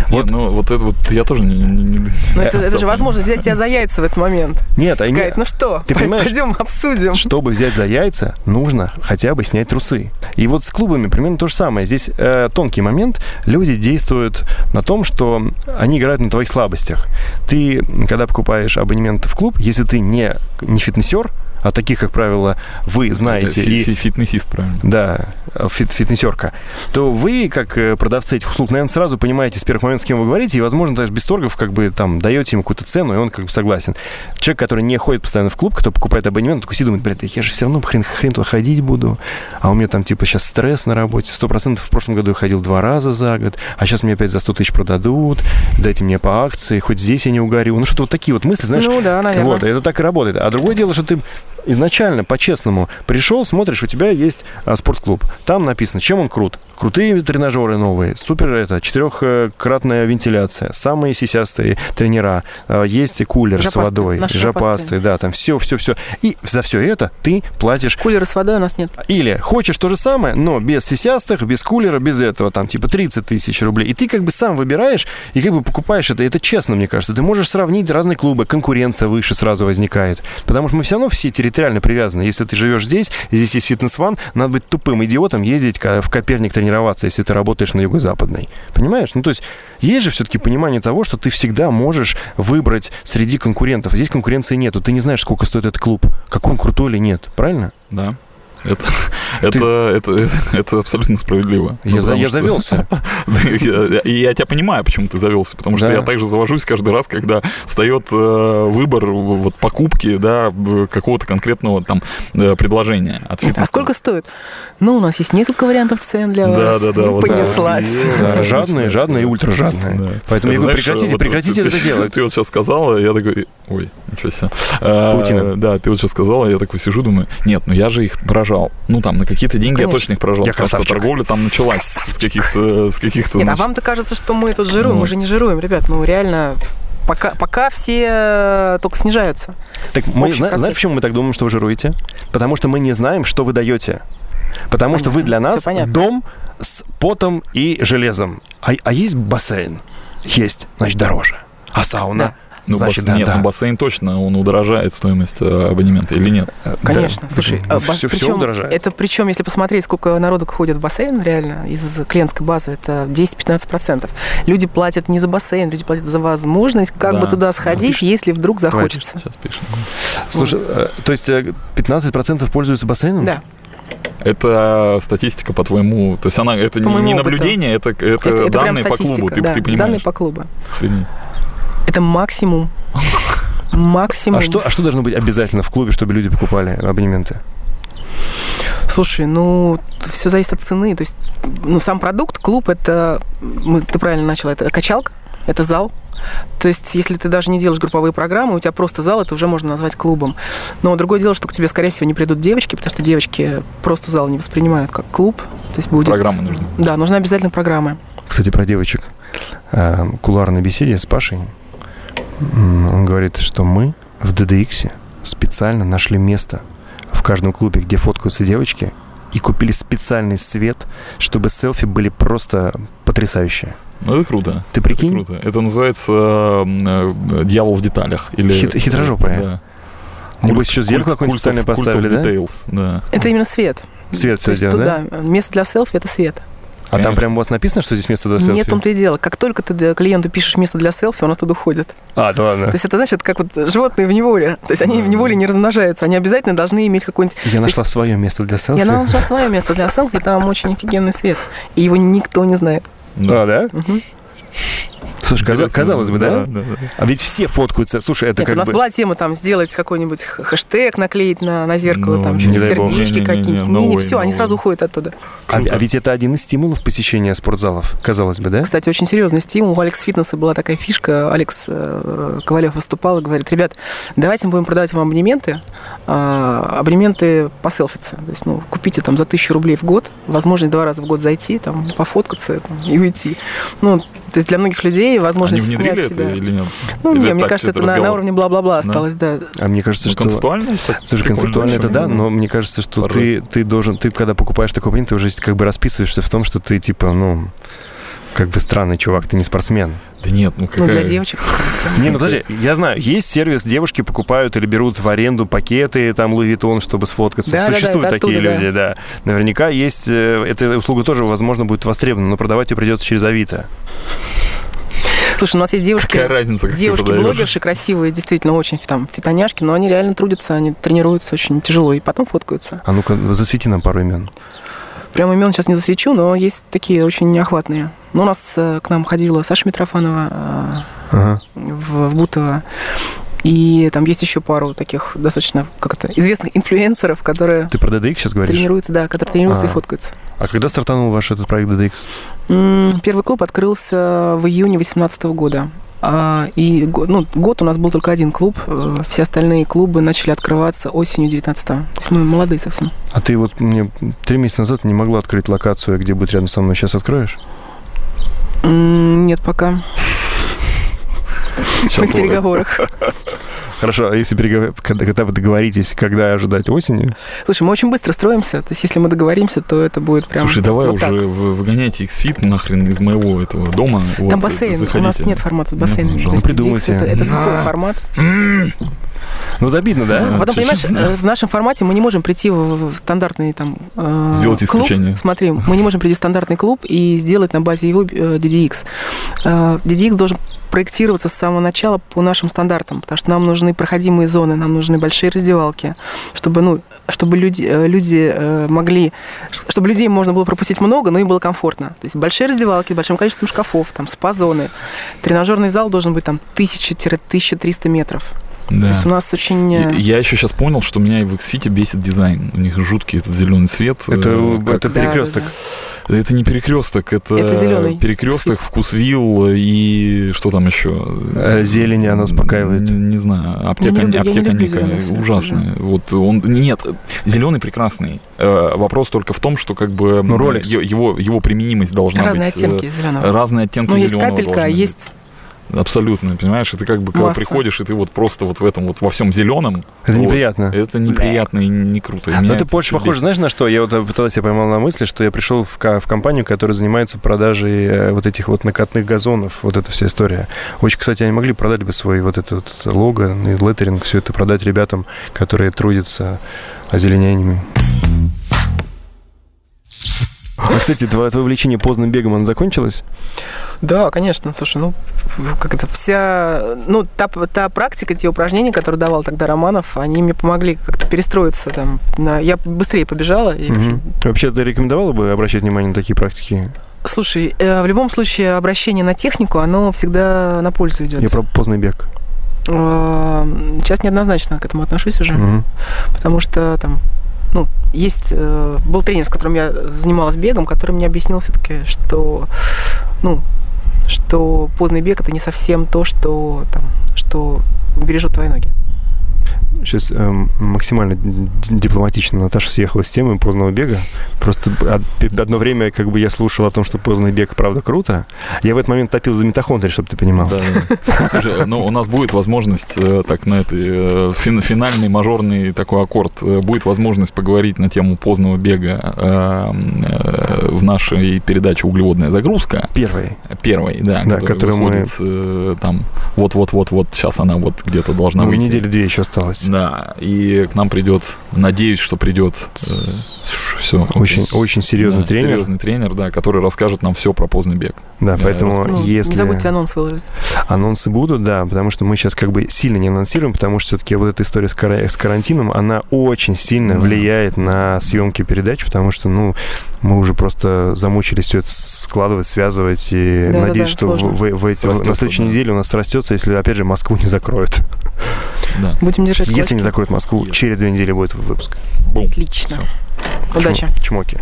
Нет, вот. ну вот это вот я тоже не... не, не ну, это, это же возможно взять тебя за яйца в этот момент. Нет, а Сказать, ну что, ты понимаешь, пойдем обсудим. Чтобы взять за яйца, нужно хотя бы снять трусы. И вот с клубами примерно то же самое. Здесь э, тонкий момент. Люди действуют на том, что они играют на твоих слабостях. Ты, когда покупаешь абонемент в клуб, если ты не, не фитнесер, а таких, как правило, вы знаете. Фи -фи Фитнесист, правильно. Да, фит фитнесерка. То вы, как э, продавцы этих услуг, наверное, сразу понимаете с первых моментов, с кем вы говорите, и, возможно, даже без торгов, как бы, там, даете ему какую-то цену, и он как бы согласен. Человек, который не ходит постоянно в клуб, кто покупает абонемент, такой сидит, думает, блядь, я же все равно хрен, хрен туда ходить буду, а у меня там, типа, сейчас стресс на работе, сто процентов в прошлом году я ходил два раза за год, а сейчас мне опять за 100 тысяч продадут, дайте мне по акции, хоть здесь я не угорю. Ну, что-то вот такие вот мысли, знаешь. Ну, да, наверное. Вот, это так и работает. А другое дело, что ты изначально, по-честному, пришел, смотришь, у тебя есть а, спортклуб. Там написано, чем он крут. Крутые тренажеры новые, супер это, четырехкратная вентиляция, самые сисястые тренера, а, есть кулер жопастый, с водой, жопастый, да, там все, все, все. И за все это ты платишь... Кулера с водой у нас нет. Или хочешь то же самое, но без сисястых, без кулера, без этого, там, типа 30 тысяч рублей. И ты как бы сам выбираешь и как бы покупаешь это. Это честно, мне кажется. Ты можешь сравнить разные клубы, конкуренция выше сразу возникает. Потому что мы все равно все территориально привязаны. Если ты живешь здесь, здесь есть фитнес-ван, надо быть тупым идиотом, ездить в Коперник тренироваться тренироваться, если ты работаешь на юго-западной. Понимаешь? Ну, то есть есть же все-таки понимание того, что ты всегда можешь выбрать среди конкурентов. Здесь конкуренции нету. Ты не знаешь, сколько стоит этот клуб, какой он крутой или нет. Правильно? Да. Это, это, это, это, это абсолютно справедливо. Я, за, я что... завелся. И я тебя понимаю, почему ты завелся. Потому что да. я также завожусь каждый раз, когда встает э, выбор вот, покупки да, какого-то конкретного там э, предложения от А сколько стоит? Ну, у нас есть несколько вариантов цен для вас. Да, да, да. Понеслась. Да, жадные, жадные и ультражадные. Да. Поэтому я говорю, прекратите, вот, прекратите вот, это ты, делать. Ты вот сейчас сказала, я такой, ой, ничего себе. Паутина. А, да, ты вот сейчас сказала, я такой сижу, думаю, нет, ну я же их брожу прожал. Ну, там, на какие-то деньги Конечно. я точно их прожал. Я потому что красавчик. торговля там началась с каких-то, с каких-то, Нет, а значит, вам-то кажется, что мы тут жируем, Ну. мы же не жируем, ребят, ну реально, пока, пока все э, только снижаются. Так мы, зна- знаешь, почему мы так думаем, что вы жируете? Потому что мы не знаем, что вы даете. Потому что вы Понятно. для нас понятно. дом с потом и железом. А, а есть бассейн? Есть, значит, дороже. А сауна? Да. Ну, значит, бас- да, нет, да. ну, бассейн точно, он удорожает стоимость э, абонемента или нет? Э, Конечно. да. Слушай, Ну, а, ба- всё- всё причём удорожает. это причем, если посмотреть, сколько народу ходит в бассейн, реально, из клиентской базы, это 10-15%. Люди платят не за бассейн, люди платят за возможность как Да, бы туда да, сходить, пишут. если вдруг захочется. Сейчас пишем. Слушай, э, то есть э, 15% пользуются бассейном? Да. Это статистика по твоему, то есть она, это По не, не наблюдение, это, это, Это, данные по клубу, ты, да, ты данные понимаешь? по клубу. Охренеть. Это максимум. Максимум. А что, а что должно быть обязательно в клубе, чтобы люди покупали абонементы? Слушай, ну, все зависит от цены. То есть, ну, сам продукт, клуб, это, мы- ты правильно начала, это качалка, это зал. То есть, если ты даже не делаешь групповые программы, у тебя просто зал, это уже можно назвать клубом. Но другое дело, что к тебе, скорее всего, не придут девочки, потому что девочки просто зал не воспринимают как клуб. То есть будет... Программы нужны. Да, нужны обязательно программы. Кстати, про девочек. Э, В кулуарной беседе с Пашей он говорит, что мы в DDX специально нашли место в каждом клубе, где фоткаются девочки, и купили специальный свет, чтобы селфи были просто потрясающие. Ну, это круто. Ты Это прикинь? круто. Это называется э, дьявол в деталях. Или, Хит- хитрожопая. Да. Небось, еще зеркало какое-нибудь специальное поставили, да? details, да? Это именно свет. Свет все сделано, да? туда место для селфи – это свет. А там Конечно. прям у вас написано, что здесь место для селфи? Нет, в том-то и дело. Как только ты клиенту пишешь место для селфи, он оттуда уходит. А, да ладно. То есть это значит, как вот животные в неволе. То есть они в неволе не размножаются. Они обязательно должны иметь какой-нибудь... Я нашла свое место для селфи. Я нашла свое место для селфи, там очень офигенный свет. И его никто не знает. А, да? Слушай, каза- Интересно. казалось бы, да? да, да. А ведь все фоткаются. Слушай, это Нет, как у нас бы... была тема там сделать какой-нибудь хэштег, наклеить на, на зеркало, Ну, там не что-нибудь, сердечки какие-нибудь. Не, все, no они сразу уходят оттуда. А, а ведь это один из стимулов посещения спортзалов, казалось бы, да? Кстати, очень серьезный стимул. У Алекс Фитнеса была такая фишка. Алекс э, Ковалев выступал и говорит, ребят, давайте мы будем продавать вам абонементы, а, абонементы по селфице. То есть, ну, купите там за тысячу рублей в год, возможность два раза в год зайти, там, пофоткаться там, и уйти. Ну, то есть для многих людей Они возможность внедрили снять это себя. или нет? Ну, Или не, мне кажется, это на, на уровне бла-бла-бла Да. осталось, да. А мне кажется, Ну, что... концептуально, Слушай, концептуально это да, но мне кажется, что ты, ты должен, ты когда покупаешь такой абонемент, ты уже как бы расписываешься в том, что ты типа, ну, как бы странный чувак, ты не спортсмен. Да нет, ну Ну, какая... для девочек. Не, ну подожди, я знаю, есть сервис, девушки покупают или берут в аренду пакеты, там, Луи Виттон, чтобы сфоткаться. Да, да, да, Существуют это такие оттуда, люди, да. Наверняка есть, э, эта услуга тоже, возможно, будет востребована, но продавать ее придется через Авито. Слушай, у нас есть девушки, Какая разница, как девушки-блогерши красивые, действительно очень там фитоняшки, но они реально трудятся, они тренируются очень тяжело и потом фоткаются. А ну-ка, засвети нам пару имен. Прямо имен сейчас не засвечу, но есть такие очень неохватные. Ну, у нас э, к нам ходила Саша Митрофанова э, Ага. в, в Бутово. И там есть еще пару таких достаточно как это, известных инфлюенсеров, которые Ты про DDX сейчас говоришь? тренируются, да, которые тренируются и А. фоткаются. А когда стартанул ваш этот проект DDX? Первый клуб открылся в июне 2018 года. А, И го- ну, год у нас был только один клуб, э, все остальные клубы начали открываться осенью 19 То есть мы молодые совсем. А ты вот мне три месяца назад не могла открыть локацию, где будет рядом со мной. Сейчас откроешь? Нет, пока. Мы в переговорах. Хорошо, а если переговор- когда, когда вы договоритесь, когда ожидать осенью? Слушай, мы очень быстро строимся. То есть, если мы договоримся, то это будет прям. Слушай, давай вот уже так. вы- выгоняйте X-Fit нахрен из моего этого дома. Вот, Там бассейн. У нас заходите. нет формата с Нет, бассейном. ну, То есть придумайте. Это, это сухой формат. Ну, вот обидно, да? А потом, понимаешь, э, в нашем формате мы не можем прийти в, стандартный там э, Сделать клуб. исключение. Смотри, мы не можем прийти в стандартный клуб и сделать на базе его э, DDX. DDX должен проектироваться с самого начала по нашим стандартам, потому что нам нужны проходимые зоны, нам нужны большие раздевалки, чтобы, ну, чтобы люди, э, люди э, могли, чтобы людей можно было пропустить много, но им было комфортно. То есть большие раздевалки с большим количеством шкафов, там спа-зоны. Тренажерный зал должен быть там 1000-1300 метров. Да. То есть у нас очень... э, И- Я еще сейчас понял, что меня и в Xfit бесит дизайн. У них жуткий этот зеленый цвет. Это, э, как- это Да, перекресток. да, Это не перекресток, это, Это перекресток, вкусвилл и что там еще? Э, зелень, она успокаивает. Не, не знаю, аптека, Я не люблю- я не аптека люблю некая ужасная. Вот он нет, зеленый прекрасный. Э, вопрос только в том, что как бы Ну, Rolex. его его применимость должна Разные быть. э, оттенки зеленого. Разные оттенки Ну, есть зеленого капелька, а должны быть. есть... Абсолютно, понимаешь? Это как бы когда Масса. приходишь, и ты вот просто вот в этом вот во всем зеленом. Это вот, неприятно. Это неприятно и не круто. Но ты это больше похож, знаешь, на что? Я вот пытался, я поймал на мысли, что я пришел в, в компанию, которая занимается продажей э, вот этих вот накатных газонов, вот эта вся история. Очень, кстати, они могли продать бы свой вот этот вот лого и леттеринг, все это продать ребятам, которые трудятся озеленением. А, кстати, твое, твое увлечение поздним бегом, оно закончилось? Да, конечно. Слушай, ну, как это, вся... Ну, та, та практика, те упражнения, которые давал тогда Романов, они мне помогли как-то перестроиться там. На... Я быстрее побежала. И... Мгм. Вообще, ты рекомендовала бы обращать внимание на такие практики? Слушай, э, в любом случае обращение на технику, оно всегда на пользу идет. Я про поздний бег. Э, Сейчас неоднозначно к этому отношусь уже, Мгм. потому что там, ну, есть, э, был тренер, с которым я занималась бегом, который мне объяснил все-таки, что, ну, что поздний бег это не совсем то, что там, что бережет твои ноги. Сейчас эм, максимально дипломатично Наташа съехала с темы позднего бега. Просто од- одно время как бы я слушал о том, что поздний бег правда круто. Я в этот момент топил за митохондрий, чтобы ты понимал. Да. Слушай, ну, у нас будет возможность, э, так, на этой, э, фин- финальный мажорный такой аккорд, э, будет возможность поговорить на тему позднего бега э, э, в нашей передаче «Углеводная загрузка», Первый. первой, да, Да, которая мы- выходит э, там вот-вот-вот-вот, сейчас она вот где-то должна Ну, выйти. недели две еще осталось. Да, и к нам придет, надеюсь, что придет все. Очень, очень серьезный тренер. Серьезный тренер, да, который расскажет нам все про поздний бег. Да, Да, поэтому Ну, если Не забудьте анонс выложить. анонсы будут, да, потому что мы сейчас как бы сильно не анонсируем, потому что все-таки вот эта история с, кара- с карантином, она очень сильно Да. влияет на съемки передач, потому что, ну, мы уже просто замучились все это складывать, связывать, и Да-да-да, надеюсь, что в, сложно. в- в эти- Срастется, на следующей да. неделе у нас срастется, если, опять же, Москву не закроют. Да. Будем держать Если кулачки. не закроют Москву, через две недели будет выпуск. Бум. Отлично. Всё. Удачи. Чмоки.